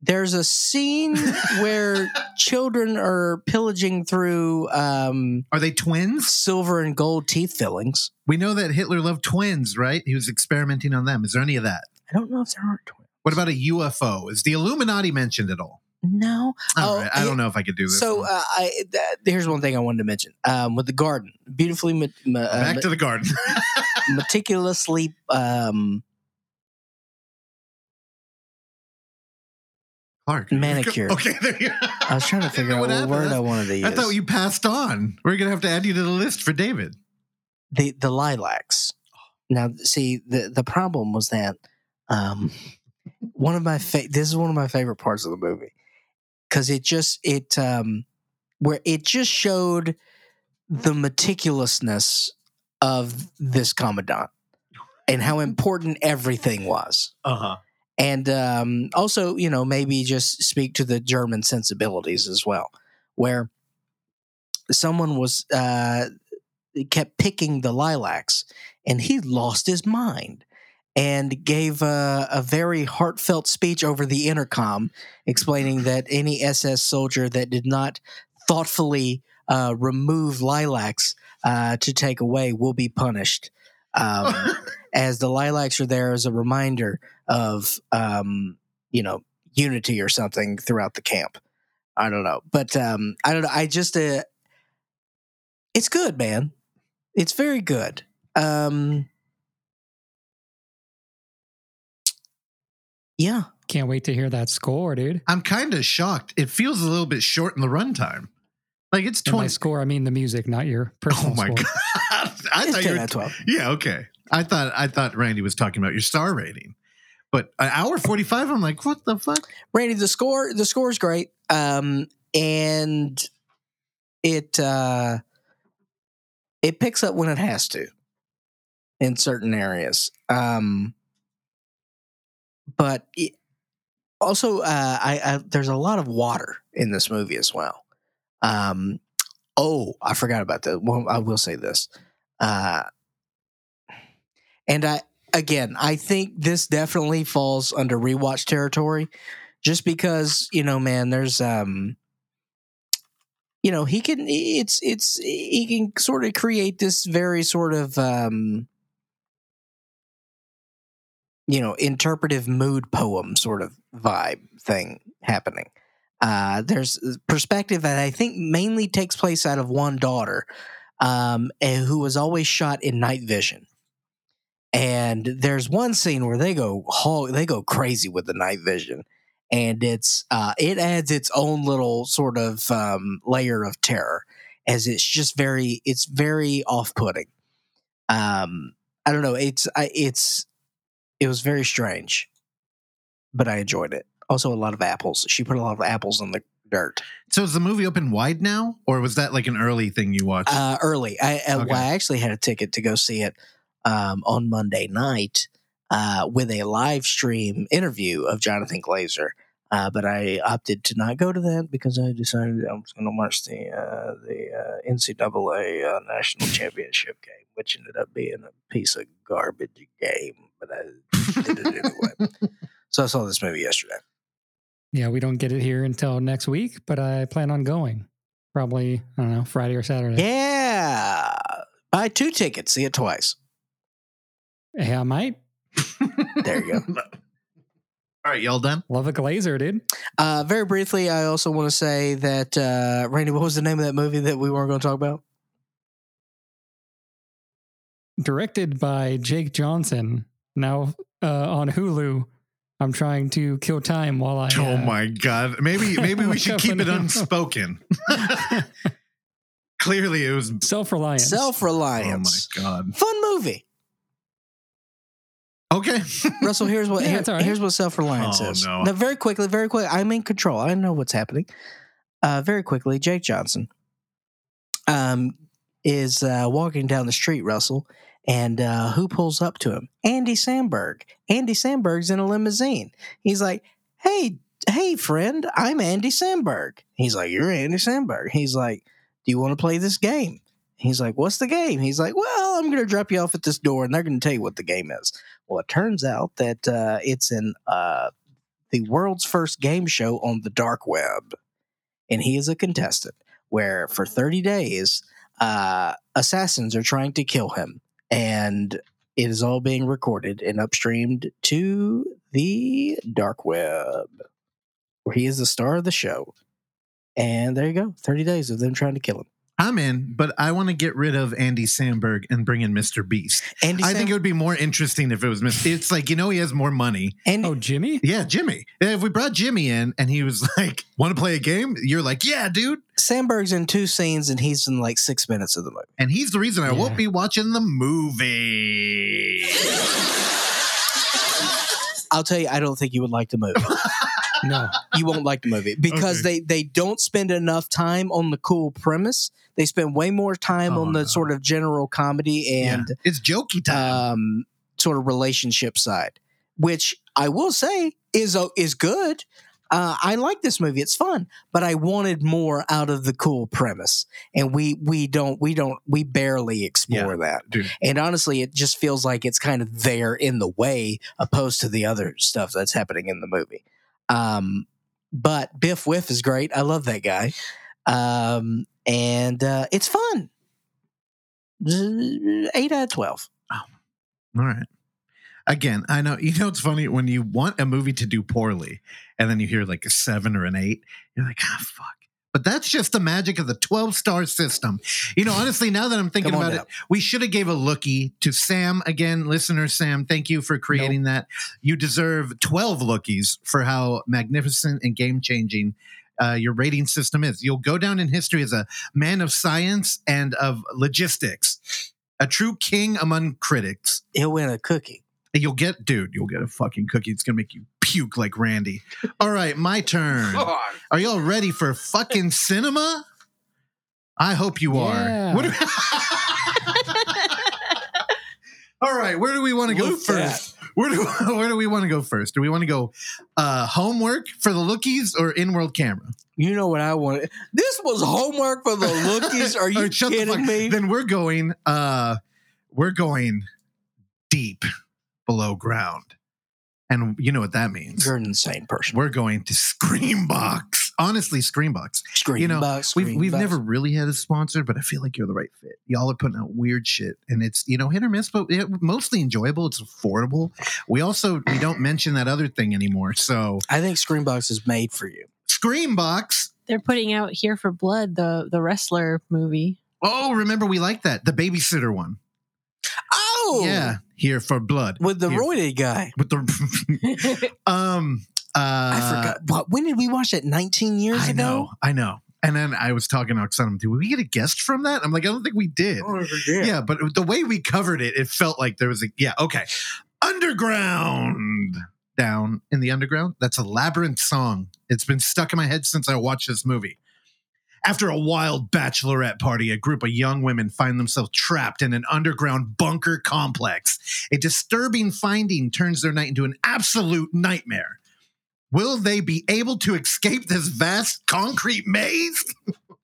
There's a scene where children are pillaging through um, are they twins silver and gold teeth fillings. we know that hitler loved twins right he was experimenting on them is there any of that I don't know if there are twins. what about a ufo is the illuminati mentioned at all No. All Oh, right, I don't know if I could do this. So uh, I th- here's one thing I wanted to mention um, with the garden, beautifully ma- ma- uh, Back to the garden. meticulously um, Clark. Manicured. Okay, there you go. I was trying to figure out What what word I wanted to use. I thought you passed on. We're gonna have to add you to the list for David. the the lilacs. Now, see the the problem was that um, one of my fa- this is one of my favorite parts of the movie because it just it um, where it just showed the meticulousness of this commandant and how important everything was Uh huh. And um, also you know maybe just speak to the german sensibilities as well where someone was uh, kept picking the lilacs and he lost his mind and gave a, a very heartfelt speech over the intercom explaining that any ss soldier that did not thoughtfully uh, remove lilacs uh, to take away will be punished um, as the lilacs are there as a reminder of um, you know unity or something throughout the camp. I don't know, but um, I don't know. I just uh, it's good, man. It's very good. Um, yeah, Can't wait to hear that score, dude. I'm kind of shocked. It feels a little bit short in the runtime. Like it's And by twenty. score, I mean the music, not your personal Oh my score. god! I it's thought you were out of twelve. Yeah, okay. I thought I thought Randy was talking about your star rating, but an hour forty five. I'm like, what the fuck? Randy, the score the score is great, um, and it uh, it picks up when it has to in certain areas. Um, but it, also, uh, I, I there's a lot of water in this movie as well. Um, oh, I forgot about that. Well, I will say this, uh, and I again, I think this definitely falls under rewatch territory just because you know man there's um you know he can it's it's he can sort of create this very sort of um you know interpretive mood poem sort of vibe thing happening uh there's perspective that i think mainly takes place out of one daughter um and who was always shot in night vision and there's one scene where they go they go crazy with the night vision and it's uh, it adds its own little sort of um, layer of terror as it's just very it's very off putting. Um, I don't know. It's I, it's it was very strange, but I enjoyed it. Also, a lot of apples. She put a lot of apples in the dirt So is the movie open wide now, or was that like an early thing you watched? uh, early. I, I, Okay. well, I actually had a ticket to go see it um, on Monday night uh, with a live stream interview of Jonathan Glazer. Uh, but I opted to not go to that because I decided I was going to watch the uh, the uh, NCAA uh, national championship game, which ended up being a piece of garbage game. But I did it anyway. so I saw this movie yesterday. Yeah, we don't get it here until next week, but I plan on going. Probably, I don't know, Friday or Saturday. Yeah, buy two tickets, see it twice. Yeah, I might. There you go. All right, y'all done? Love a glazer, dude. Uh, very briefly, I also want to say that uh, Randy, what was the name of that movie that we weren't going to talk about? Directed by Jake Johnson. Now uh, on Hulu. I'm trying to kill time while I. oh uh, my god! Maybe maybe we should keep it unspoken. Clearly, it was. Self reliance. Self reliance. Oh my god! Fun movie. Okay. Russell, here's what Yeah, here- it's all right. here's what Self Reliance Oh, is. no. Now, very quickly, very quick. I'm in control. I know what's happening. Uh, very quickly, Jake Johnson um, is uh, walking down the street, Russell, and uh, who pulls up to him? Andy Samberg. Andy Samberg's in a limousine. He's like, "Hey, hey, friend, I'm Andy Samberg." He's like, "You're Andy Samberg." He's like, "Do you want to play this game?" He's like, "What's the game?" He's like, "Well, I'm going to drop you off at this door, and they're going to tell you what the game is." Well, it turns out that uh, it's in uh, the world's first game show on the dark web, and he is a contestant. Where for 30 days, uh, assassins are trying to kill him, and it is all being recorded and upstreamed to the dark web, where he is the star of the show. And there you go, 30 days of them trying to kill him. I'm in, but I want to get rid of Andy Samberg and bring in Mr. Beast. Andy I think it would be more interesting if it was Mr. It's like you know he has more money. Andy, Oh, Jimmy? Yeah, Jimmy. If we brought Jimmy in and he was like, "Want to play a game?" You're like, "Yeah, dude." Samberg's in two scenes, and he's in like six minutes of the movie. And he's the reason I Yeah. won't be watching the movie. I'll tell you, I don't think you would like the movie. No. you won't like the movie because they they don't spend enough time on the cool premise. They spend way more time Oh, on the no. sort of general comedy and yeah. it's jokey time. um, sort of relationship side, which I will say is uh, is good. Uh, I like this movie; it's fun, but I wanted more out of the cool premise, and we we don't we don't we barely explore that. Dude. And honestly, it just feels like it's kind of there in the way, opposed to the other stuff that's happening in the movie. Um, but Biff Wiff is great. I love that guy, um, and uh, it's fun. Eight out of twelve. Oh, All right. Again, I know you know it's funny when you want a movie to do poorly and then you hear like a seven or an eight, you're like, ah fuck. But that's just the magic of the 12 star system. You know, honestly, now that I'm thinking about now. it, we should have gave a lookie to Sam again, listener Sam. Thank you for creating that. You deserve 12 lookies for how magnificent and game changing uh, your rating system is. You'll go down in history as a man of science and of logistics, a true king among critics. He'll win a cookie. And You'll get, dude, you'll get a fucking cookie. It's gonna make you puke like Randy. All right, my turn. Are y'all ready for fucking cinema? I hope you Yeah. are. What do- All right, where do we want to go Loop first? Where do where do we want to go first? Do we want to go uh, homework for the lookies or in world camera? You know what I wanted? This was homework for the lookies. Are you right, shut the kidding me? Then we're going. Uh, we're going deep below ground, and you know what that means. You're an insane person. We're going to Screambox. Honestly, Screambox. Scream you know, box, We've we've never really had a sponsor, but I feel like you're the right fit. Y'all are putting out weird shit, and it's you know hit or miss, but yeah, mostly enjoyable. It's affordable. We also we don't mention that other thing anymore. So I think Screambox is made for you. Screambox. They're putting out Here for Blood, the the wrestler movie. Oh, remember we like that the babysitter one. Oh, Yeah, here for blood with the Here- roided guy. with the um. Uh, I forgot. What? When did we watch it? 19 years I ago. know, I know. And then I was talking to Oksana, did we get a guest from that? I'm like, I don't think we did. yeah. but the way we covered it, it felt like there was a yeah, okay. Underground. Down in the underground. That's a labyrinth song. It's been stuck in my head since I watched this movie. After a wild bachelorette party, a group of young women find themselves trapped in an underground bunker complex. A disturbing finding turns their night into an absolute nightmare. Will they be able to escape this vast concrete maze?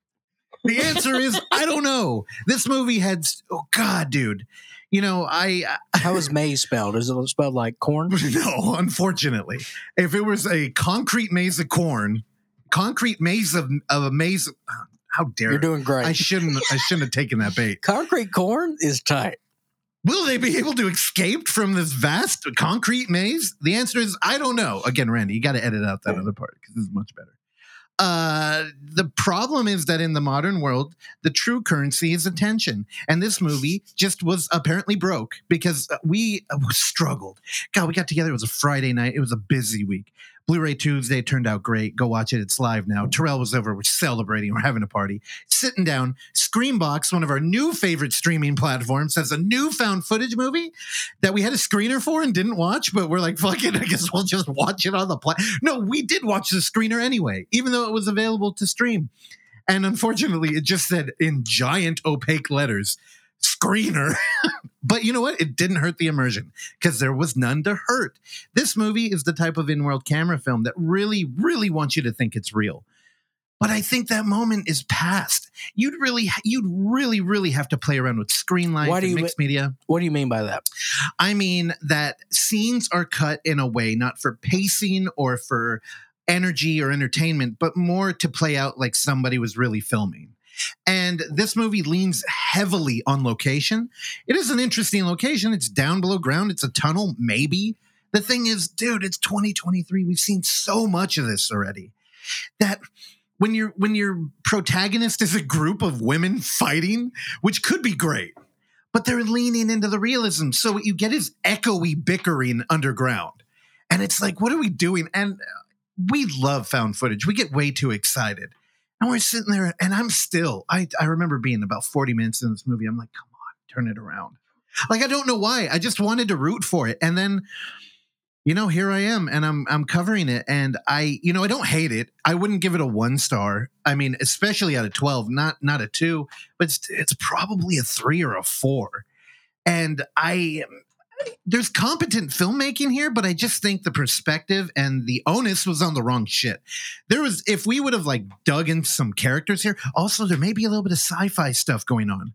the answer is I don't know. This movie had oh god, dude. You know, I How is maze spelled? Is it spelled like corn? no, unfortunately. If it was a concrete maze of corn, concrete maze of, of a maze how dare You're doing great. I shouldn't I shouldn't have taken that bait. Concrete corn is tight. Will they be able to escape from this vast concrete maze? The answer is I don't know. Again, Randy, you got to edit out that other part because this is much better. Uh, the problem is that in the modern world, the true currency is attention. And this movie just was apparently broke because we uh, struggled. God, we got together. It was a Friday night. It was a busy week. Blu ray Tuesday turned out great. Go watch it. It's live now. Terrell was over. We're celebrating. We're having a party. Sitting down. Screambox, one of our new favorite streaming platforms, has a new found footage movie that we had a screener for and didn't watch, but we're like, fuck it. I guess we'll just watch it on the plat. No, we did watch the screener anyway, even though it was available to stream. And unfortunately, it just said in giant opaque letters, screener. but you know what? It didn't hurt the immersion because there was none to hurt. This movie is the type of in world camera film that really, really wants you to think it's real. But I think that moment is past. You'd really, you'd really, really have to play around with screen life and mixed media. What do you mean by that? I mean that scenes are cut in a way not for pacing or for energy or entertainment, but more to play out like somebody was really filming. And this movie leans heavily on location. It is an interesting location. It's down below ground. It's a tunnel, maybe. The thing is, dude, it's 2023. We've seen so much of this already. That when your when your protagonist is a group of women fighting, which could be great, but they're leaning into the realism. So what you get is echoey bickering underground. And it's like, what are we doing? And we love found footage. We get way too excited. And we're sitting there, and I'm still, I, I remember being about 40 minutes in this movie. I'm like, come on, turn it around. Like, I don't know why. I just wanted to root for it. And then, you know, here I am and I'm I'm covering it. And I, you know, I don't hate it. I wouldn't give it a one star. I mean, especially out of 12, not not a two, but it's it's probably a three or a four. And I there's competent filmmaking here, but I just think the perspective and the onus was on the wrong shit. There was, if we would have like dug in some characters here, also there may be a little bit of sci-fi stuff going on.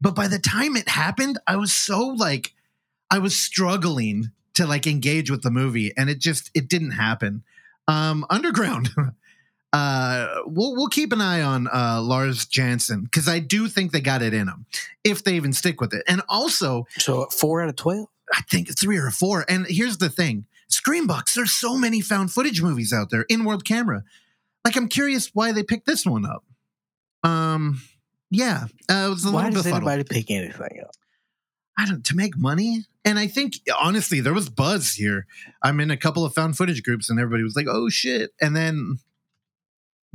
But by the time it happened, I was so like, I was struggling to like engage with the movie, and it just it didn't happen. Um, Underground. Uh, we'll we'll keep an eye on uh, Lars Jansen because I do think they got it in them if they even stick with it. And also, So four out of twelve. I think three or four. And here's the thing Screambox, there's so many found footage movies out there in world camera. Like, I'm curious why they picked this one up. Um, yeah, uh, it was a Why little does befuddled. anybody pick anything up? I don't to make money. And I think honestly, there was buzz here. I'm in a couple of found footage groups, and everybody was like, "Oh shit!" And then,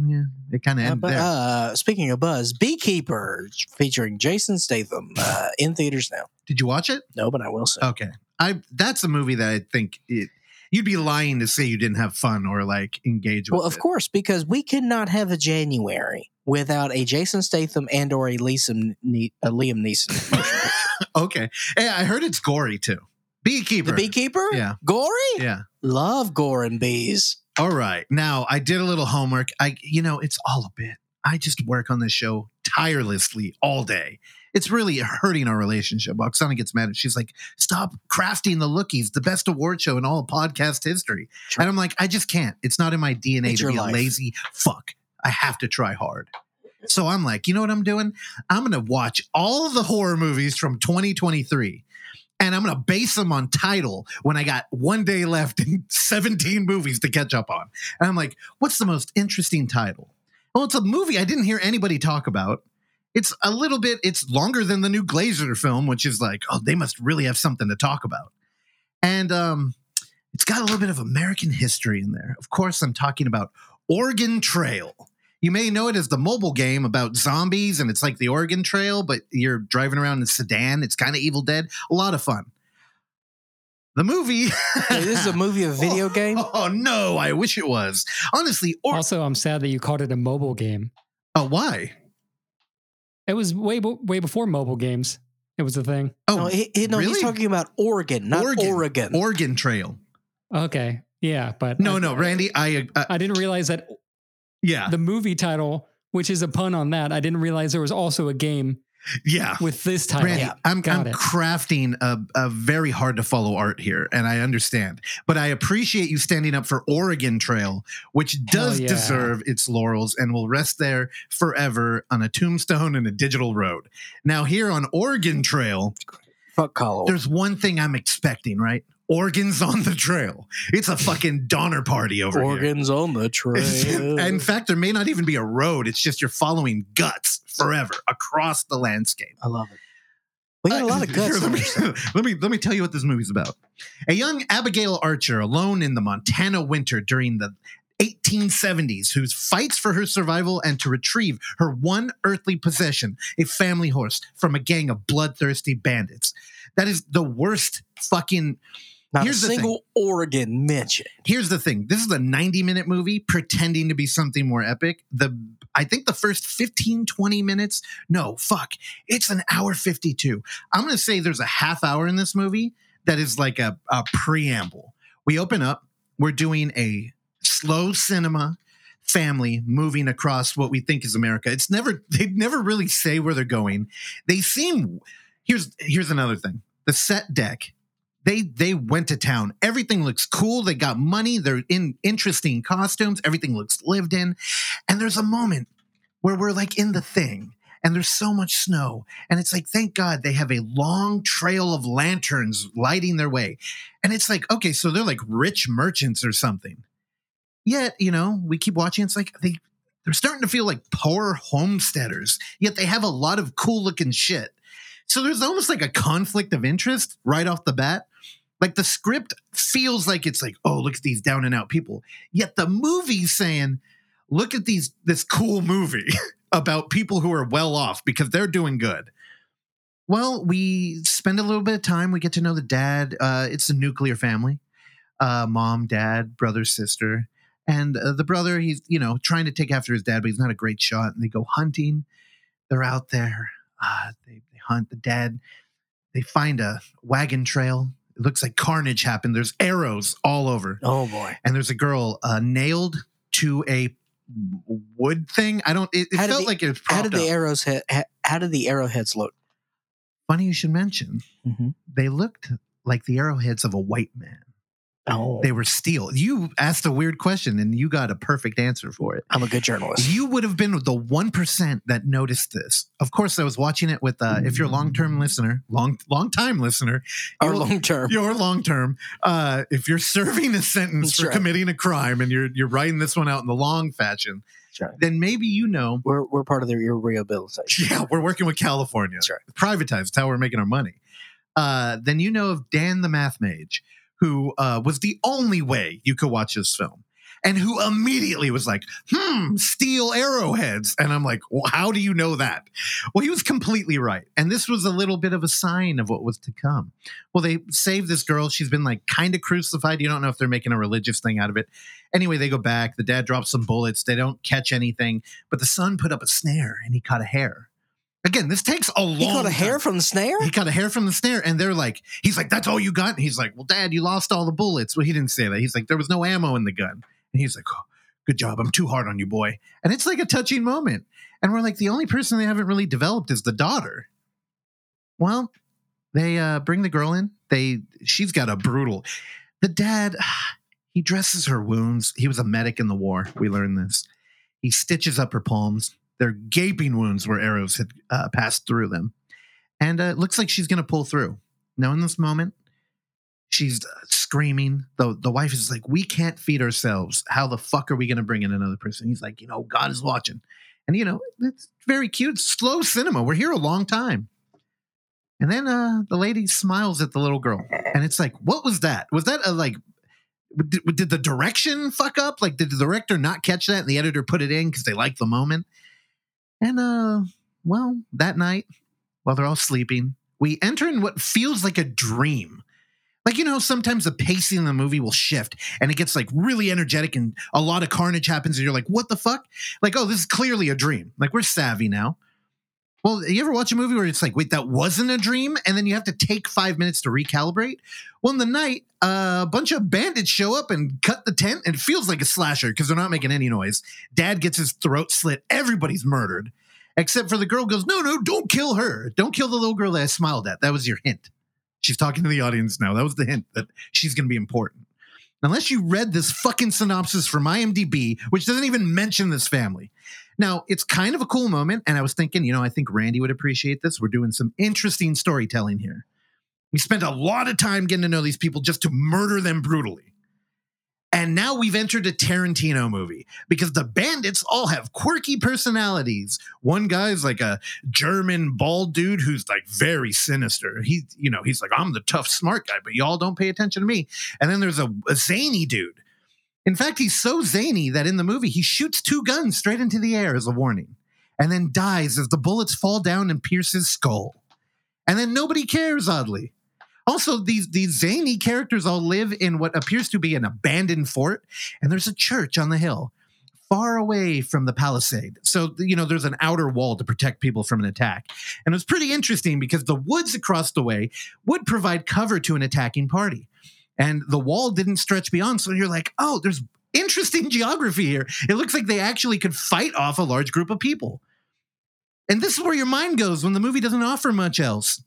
yeah, it kind of Uh, ended but, there. uh, speaking of Buzz, Beekeeper featuring Jason Statham uh, in theaters now. Did you watch it? No, but I will say. Okay, I that's a movie that I think it, you'd be lying to say you didn't have fun or like engage with. well, of it. course, because we cannot have a January without a Jason Statham and or a Liam, ne- a Liam Neeson. Okay, hey, I heard it's gory too. Beekeeper. the Beekeeper? Yeah. Gory? Yeah. Love gore and bees. All right. Now I did a little homework. I, you know, it's all a bit. I just work on this show tirelessly all day. It's really hurting our relationship. Oksana gets mad. and She's like, "Stop crafting the lookies, the best award show in all podcast history." Sure. And I'm like, I just can't. It's not in my DNA It's to be life. a lazy fuck. I have to try hard. So I'm like, you know what I'm doing? I'm going to watch all the horror movies from 2023 and I'm going to base them on title when I got one day left and 17 movies to catch up on. And I'm like, what's the most interesting title? Well, it's a movie I didn't hear anybody talk about. It's a little bit, it's longer than the new Glazer film, which is like, oh, they must really have something to talk about. And um, it's got a little bit of American history in there. Of course, I'm talking about Organ Trail. You may know it as the mobile game about zombies and it's like the Oregon Trail, but you're driving around in a sedan. It's kind of Evil Dead. A lot of fun. The movie. Wait, this is a movie, a video game. Oh no, I wish it was. Honestly, or Also, I'm sad that you called it a mobile game. oh, why? It was way way before mobile games. It was a thing. Oh, no, he, he- no he's talking about Oregon, not Oregon. Oregon. Oregon Trail. Okay, yeah, but No, I- no, Randy. I, uh, I didn't realize that yeah, the movie title, which is a pun on that, I didn't realize there was also a game yeah. with this title. Randy, Yeah, I'm, got I'm it. crafting a, a very hard to follow art here, and I understand. But I appreciate you standing up for Oregon Trail, which does yeah. deserve its laurels and will rest there forever on a tombstone and a digital road. Now, here on Organ Trail, Fuck Colorado. there's one thing I'm expecting, right? Organs on the trail. It's a fucking Donner party over here. Organs on the trail. In fact, there may not even be a road. It's just you're following guts forever across the landscape. I love it. We got a lot of Uh, guts. here, let, me, let me let me tell you what this movie's about. A young Abigail Archer, alone in the Montana winter during the 1870s, who fights for her survival and to retrieve her one earthly possession, a family horse, from a gang of bloodthirsty bandits. That is the worst fucking Not here's a single Oregon mention. here's the thing. This is a 90 minute movie pretending to be something more epic. The i think the first 15 20 minutes no fuck. It's an hour 52 i'm gonna say there's a half hour in this movie that is like a, a preamble. We open up. We're doing a slow cinema family moving across what we think is america. It's never they never really say where they're going. They seem here's here's another thing. The set deck they they went to town. Everything looks cool. They got money. They're in interesting costumes. Everything looks lived in. And there's a moment where we're like in the thing and there's so much snow. And it's like, thank God they have a long trail of lanterns lighting their way. And it's like, okay, so they're like rich merchants or something. Yet, you know, we keep watching. It's like they they're starting to feel like poor homesteaders, yet they have a lot of cool looking shit. So there's almost like a conflict of interest right off the bat. Like the script feels like it's like, oh, look at these down and out people. Yet the movie's saying, look at these this cool movie about people who are well off because they're doing good. Well, we spend a little bit of time. We get to know the dad. Uh, it's a nuclear family uh, mom, dad, brother, sister. And uh, the brother, he's, you know, trying to take after his dad, but he's not a great shot. And they go hunting. They're out there. Uh, they, they hunt the dad. They find a wagon trail. It looks like carnage happened. There's arrows all over. Oh boy. And there's a girl uh, nailed to a wood thing. I don't, it, it felt the- like it was How did the arrows hit? How, how did the arrowheads look? Funny you should mention, Mm-hmm. they looked like the arrowheads of a white man. Oh, They were steel. You asked a weird question and you got a perfect answer for it. I'm a good journalist. You would have been the one percent that noticed this. Of course, I was watching it with. Uh, if you're a long term listener, long long time listener, Or long term. You're long term. Uh, if you're serving a sentence That's for right. committing a crime and you're you're writing this one out in the long fashion, right. then maybe you know. We're we're part of their rehabilitation. Yeah, we're working with California. That's right. Privatized. How we're making our money. Uh, then you know of Dan the Math Mage, who uh, was the only way you could watch this film. And who immediately was like, hmm, steel arrowheads. And I'm like, well, how do you know that? Well, he was completely right. And this was a little bit of a sign of what was to come. Well, they saved this girl. She's been like kind of crucified. You don't know if they're making a religious thing out of it. Anyway, they go back. The dad drops some bullets. They don't catch anything. But the son put up a snare and he caught a hair. Again, this takes a long He caught a time. hair from the snare. He got a hair from the snare, and they're like, he's like, that's all you got? And he's like, well, dad, you lost all the bullets. Well, he didn't say that. He's like, there was no ammo in the gun. And he's like, oh, good job. I'm too hard on you, boy. And it's like a touching moment. And we're like, the only person they haven't really developed is the daughter. Well, they uh, bring the girl in. They she's got a brutal. The dad, he dresses her wounds. He was a medic in the war. We learned this. He stitches up her palms. They're gaping wounds where arrows had uh, passed through them. And uh, it looks like she's going to pull through. Now, in this moment, she's uh, screaming. The, the wife is like, We can't feed ourselves. How the fuck are we going to bring in another person? He's like, You know, God is watching. And, you know, it's very cute. Slow cinema. We're here a long time. And then uh, the lady smiles at the little girl. And it's like, What was that? Was that a like. Did, did the direction fuck up? Like, did the director not catch that and the editor put it in because they liked the moment? And, uh, well, that night, while they're all sleeping, we enter in what feels like a dream. Like, you know, sometimes the pacing in the movie will shift and it gets like really energetic and a lot of carnage happens and you're like, what the fuck? Like, oh, this is clearly a dream. Like, we're savvy now. Well, you ever watch a movie where it's like, wait, that wasn't a dream? And then you have to take five minutes to recalibrate? Well, in the night, uh, a bunch of bandits show up and cut the tent, and it feels like a slasher because they're not making any noise. Dad gets his throat slit. Everybody's murdered, except for the girl goes, no, no, don't kill her. Don't kill the little girl that I smiled at. That was your hint. She's talking to the audience now. That was the hint that she's going to be important. Unless you read this fucking synopsis from IMDb, which doesn't even mention this family. Now, it's kind of a cool moment. And I was thinking, you know, I think Randy would appreciate this. We're doing some interesting storytelling here. We spent a lot of time getting to know these people just to murder them brutally. And now we've entered a Tarantino movie because the bandits all have quirky personalities. One guy's like a German bald dude who's like very sinister. He, you know, he's like, I'm the tough, smart guy, but y'all don't pay attention to me. And then there's a, a zany dude. In fact, he's so zany that in the movie, he shoots two guns straight into the air as a warning and then dies as the bullets fall down and pierce his skull. And then nobody cares, oddly. Also, these these zany characters all live in what appears to be an abandoned fort, and there's a church on the hill, far away from the palisade. So you know there's an outer wall to protect people from an attack, and it was pretty interesting because the woods across the way would provide cover to an attacking party, and the wall didn't stretch beyond. So you're like, oh, there's interesting geography here. It looks like they actually could fight off a large group of people. And this is where your mind goes when the movie doesn't offer much else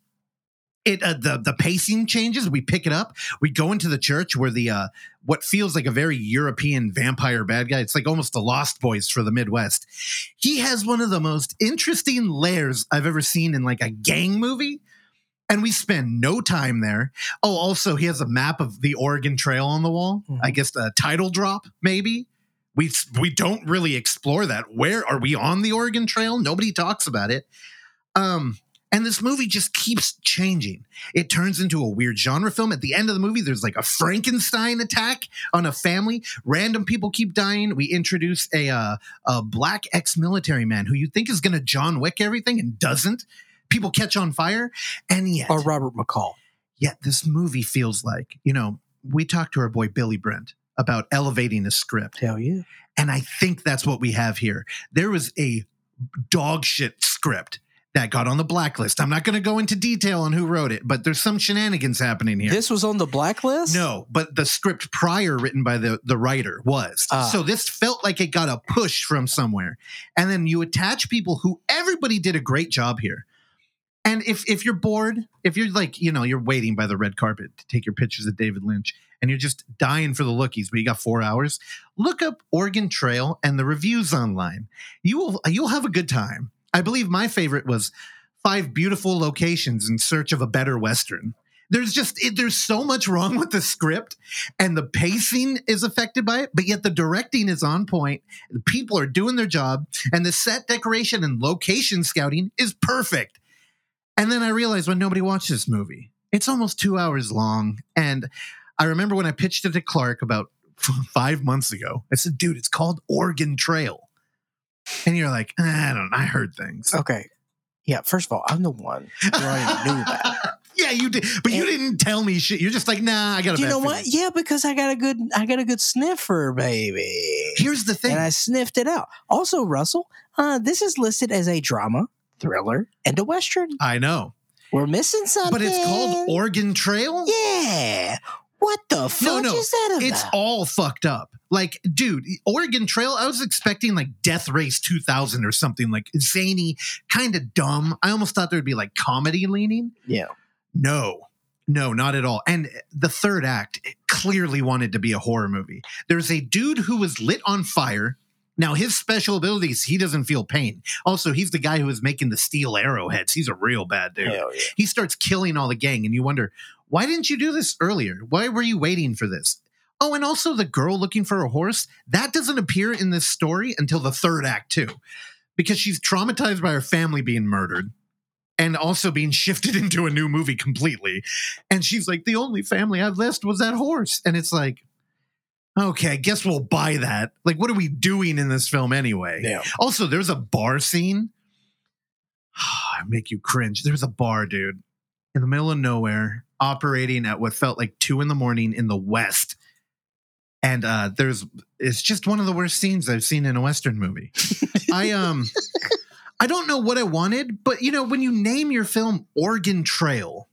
it uh, the the pacing changes. We pick it up. We go into the church where the uh, what feels like a very European vampire bad guy. It's like almost the Lost Boys for the Midwest. He has one of the most interesting layers I've ever seen in like a gang movie. And we spend no time there. Oh, also, he has a map of the Oregon Trail on the wall. Mhm. I guess a title drop, maybe. We we don't really explore that. Where are we on the Oregon Trail? Nobody talks about it. Um, and this movie just keeps changing. It turns into a weird genre film. At the end of the movie, there's like a Frankenstein attack on a family. Random people keep dying. We introduce a uh, a black ex-military man who you think is going to John Wick everything and doesn't. People catch on fire, and yet, Or Robert McCall. yet this movie feels like you know. We talked to our boy Billy Brent about elevating a script. Hell yeah. And I think that's what we have here. There was a dog shit script that got on the blacklist. I'm not going to go into detail on who wrote it, but there's some shenanigans happening here. This was on the blacklist? no, but the script prior written by the, the writer was. Ah. So this felt like it got a push from somewhere. And then you attach people who everybody did a great job here. And if if you're bored, if you're like, you know, you're waiting by the red carpet to take your pictures of David Lynch and you're just dying for the lookies, but you got 4 hours, look up Organ Trail and the reviews online. You will you'll have a good time. I believe my favorite was five beautiful locations in search of a better western. There's just it, there's so much wrong with the script and the pacing is affected by it, but yet the directing is on point. The people are doing their job and the set decoration and location scouting is perfect. And then I realized when nobody watched this movie, it's almost 2 hours long and I remember when I pitched it to Clark about five months ago. I said, dude, it's called Organ Trail. And you're like, "Eh, I don't know. I heard things. Okay. Yeah, first of all, I'm the one who already knew that. yeah, you did. But you didn't tell me shit. You're just like, nah, I got a you know feeling." what? Yeah, because I got a good I got a good sniffer, baby. Here's the thing. And I sniffed it out. Also, Russell, uh, this is listed as a drama, thriller, and a western. I know. We're missing something. But it's called Organ Trail? Yeah. What the fuck no. is that about? It's all fucked up. Like, dude, Organ Trail, I was expecting like Death Race 2000 or something like zany, kind of dumb. I almost thought there'd be like comedy leaning. yeah. No, no, not at all. And the third act clearly wanted to be a horror movie. There's a dude who was lit on fire. Now, his special abilities, he doesn't feel pain. Also, he's the guy who was making the steel arrowheads. He's a real bad dude. Yeah. He starts killing all the gang, and you wonder, why didn't you do this earlier? Why were you waiting for this? Oh, and also the girl looking for a horse, that doesn't appear in this story until the third act, too, because she's traumatized by her family being murdered and also being shifted into a new movie completely. And she's like, the only family I've left was that horse. And it's like, Okay, I guess we'll buy that. Like, what are we doing in this film anyway? Yeah. Also, there's a bar scene. I make you cringe. There's a bar, dude, in the middle of nowhere, operating at what felt like two in the morning in the West. And uh there's it's just one of the worst scenes I've seen in a Western movie. I um I don't know what I wanted, but you know, when you name your film Organ Trail,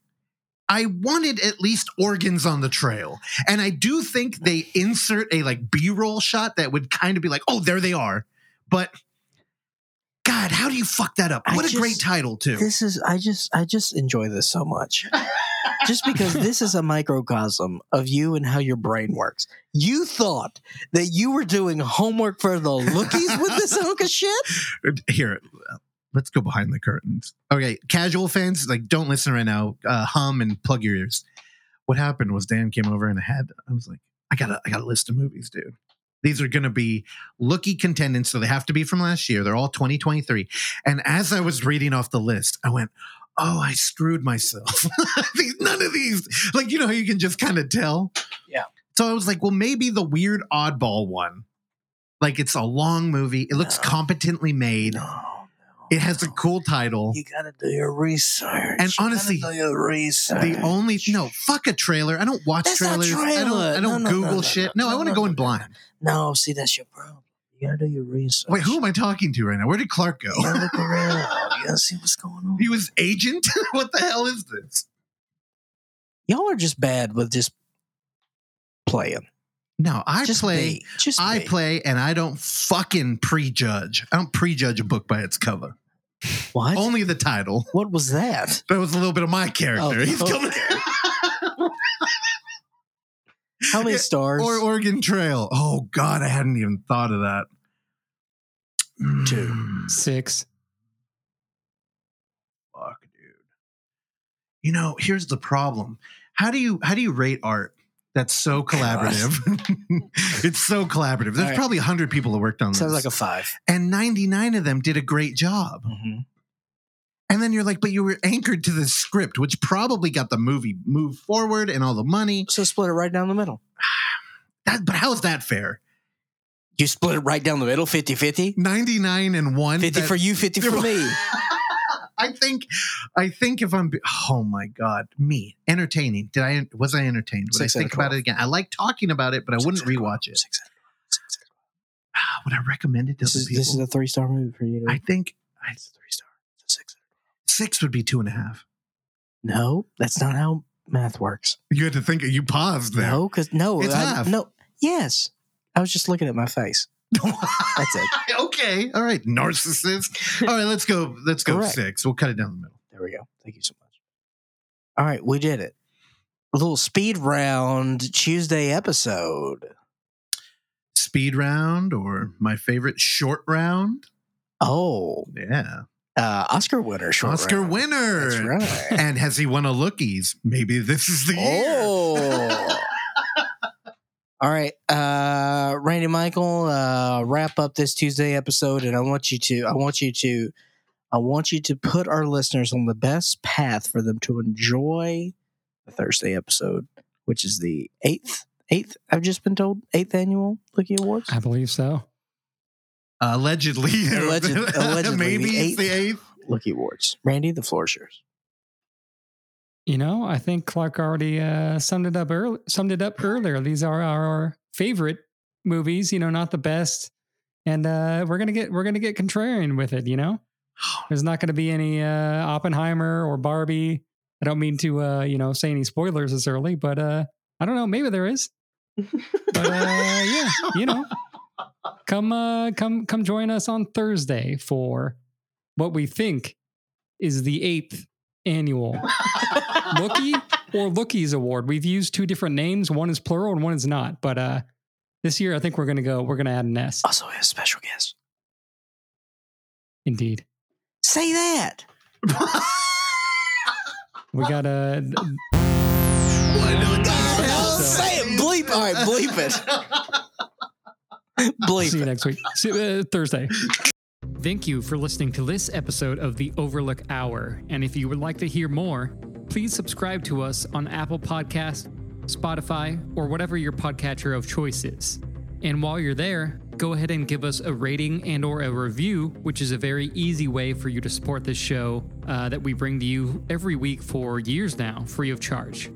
I wanted at least organs on the trail. And I do think they insert a like B-roll shot that would kind of be like, oh, there they are. But God, how do you fuck that up? I What a great title, too. This is I just I just enjoy this so much. just because this is a microcosm of you and how your brain works. You thought that you were doing homework for the lookies with this hunk of shit? Here, let's go behind the curtains. Okay, casual fans, like don't listen right now. Uh, hum and plug your ears. What happened was Dan came over and I had I was like, I gotta I got a list of movies, dude. These are going to be looky contendants, so they have to be from last year. They're all 2023. And as I was reading off the list, I went, "Oh, I screwed myself. None of these, like you know, how you can just kind of tell." Yeah. So I was like, "Well, maybe the weird oddball one. Like it's a long movie. It looks No. competently made. No. It has a cool title." You gotta do your research. And You honestly, research. The only no, fuck a trailer. I don't watch That's trailers. I don't. I don't No, no, Google no, shit. no, I want to go in blind. No, see that's your problem. You gotta do your research. Wait, who am I talking to right now? Where did Clark go? You gotta look around. You gotta see what's going on. He was agent. what the hell is this? Y'all are just bad with just playing. No, I just play. be. I be. play, and I don't fucking prejudge. I don't prejudge a book by its cover. What? Only the title. what was that? That was a little bit of my character. Oh, He's okay. coming. How many Yeah, stars? or Organ Trail. Oh God, I hadn't even thought of that. Two. Mm. Six. fuck dude you know here's the problem how do you how do you rate art that's so collaborative it's so collaborative there's right. probably 100 people that worked on this Sounds like a five. and 99 of them did a great job mm-hmm. and then you're like but you were anchored to the script which probably got the movie moved forward and all the money So split it right down the middle. that but how's that fair You split it right down the middle, 50 50. 99 and 1 50 that- for you, 50 for me. I think, I think if I'm, oh my god, me entertaining. Did I? Was I entertained? Would Six I think about 12. it again? I like talking about it, but I wouldn't Six 12. rewatch it. Six out of 12. Six out of 12. Ah, Would I recommend it to This other is, people? this is a three star movie for you. I think I, It's a three star. Six. six would be two and a half. No, that's not how math works. You had to think. You paused there. No, because no, It's I- half. no. Yes, I was just looking at my face. That's it. okay. All right. Narcissist. All right. Let's go. Let's go Correct. six. We'll cut it down the middle. There we go. Thank you so much. All right, we did it. A little speed round Tuesday episode. Speed round or my favorite short round. Oh, Yeah. uh, Oscar winner, short Oscar round. winner. That's right. And has he won a lookies? Maybe this is the year. All right, uh, Randy Michael, uh, wrap up this Tuesday episode, and I want you to, I want you to, I want you to put our listeners on the best path for them to enjoy the Thursday episode, which is the eighth, eighth. I've just been told eighth annual Lookie Awards. I believe so. Allegedly. Alleged- allegedly, Maybe the it's the eighth. Lookie Awards. Randy, the floor is yours. You know, I think Clark already uh, summed it up early, summed it up earlier. These are our favorite movies. You know, not the best, and uh, we're gonna get we're gonna get contrarian with it. You know, there's not gonna be any uh, Oppenheimer or Barbie. I don't mean to uh, you know say any spoilers this early, but uh, I don't know. Maybe there is. But uh, yeah, you know, come uh, come come join us on Thursday for what we think is the eighth annual Lookie or Lookies Award. We've used two different names. One is plural and one is not. But uh this year I think we're gonna go, we're gonna add an S. Also, a special guest. Indeed. Say that. We got a Say it. Bleep. All right, bleep it. Bleep see you it. next week. See, uh, Thursday. Thank you for listening to this episode of the Overlook Hour. And if you would like to hear more, please subscribe to us on Apple Podcast, Spotify, or whatever your podcatcher of choice is. And while you're there, go ahead and give us a rating and or a review, which is a very easy way for you to support this show uh, that we bring to you every week for years now, free of charge.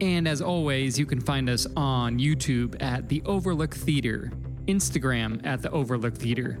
And as always, you can find us on YouTube at The Overlook Theater, Instagram at The Overlook Theater,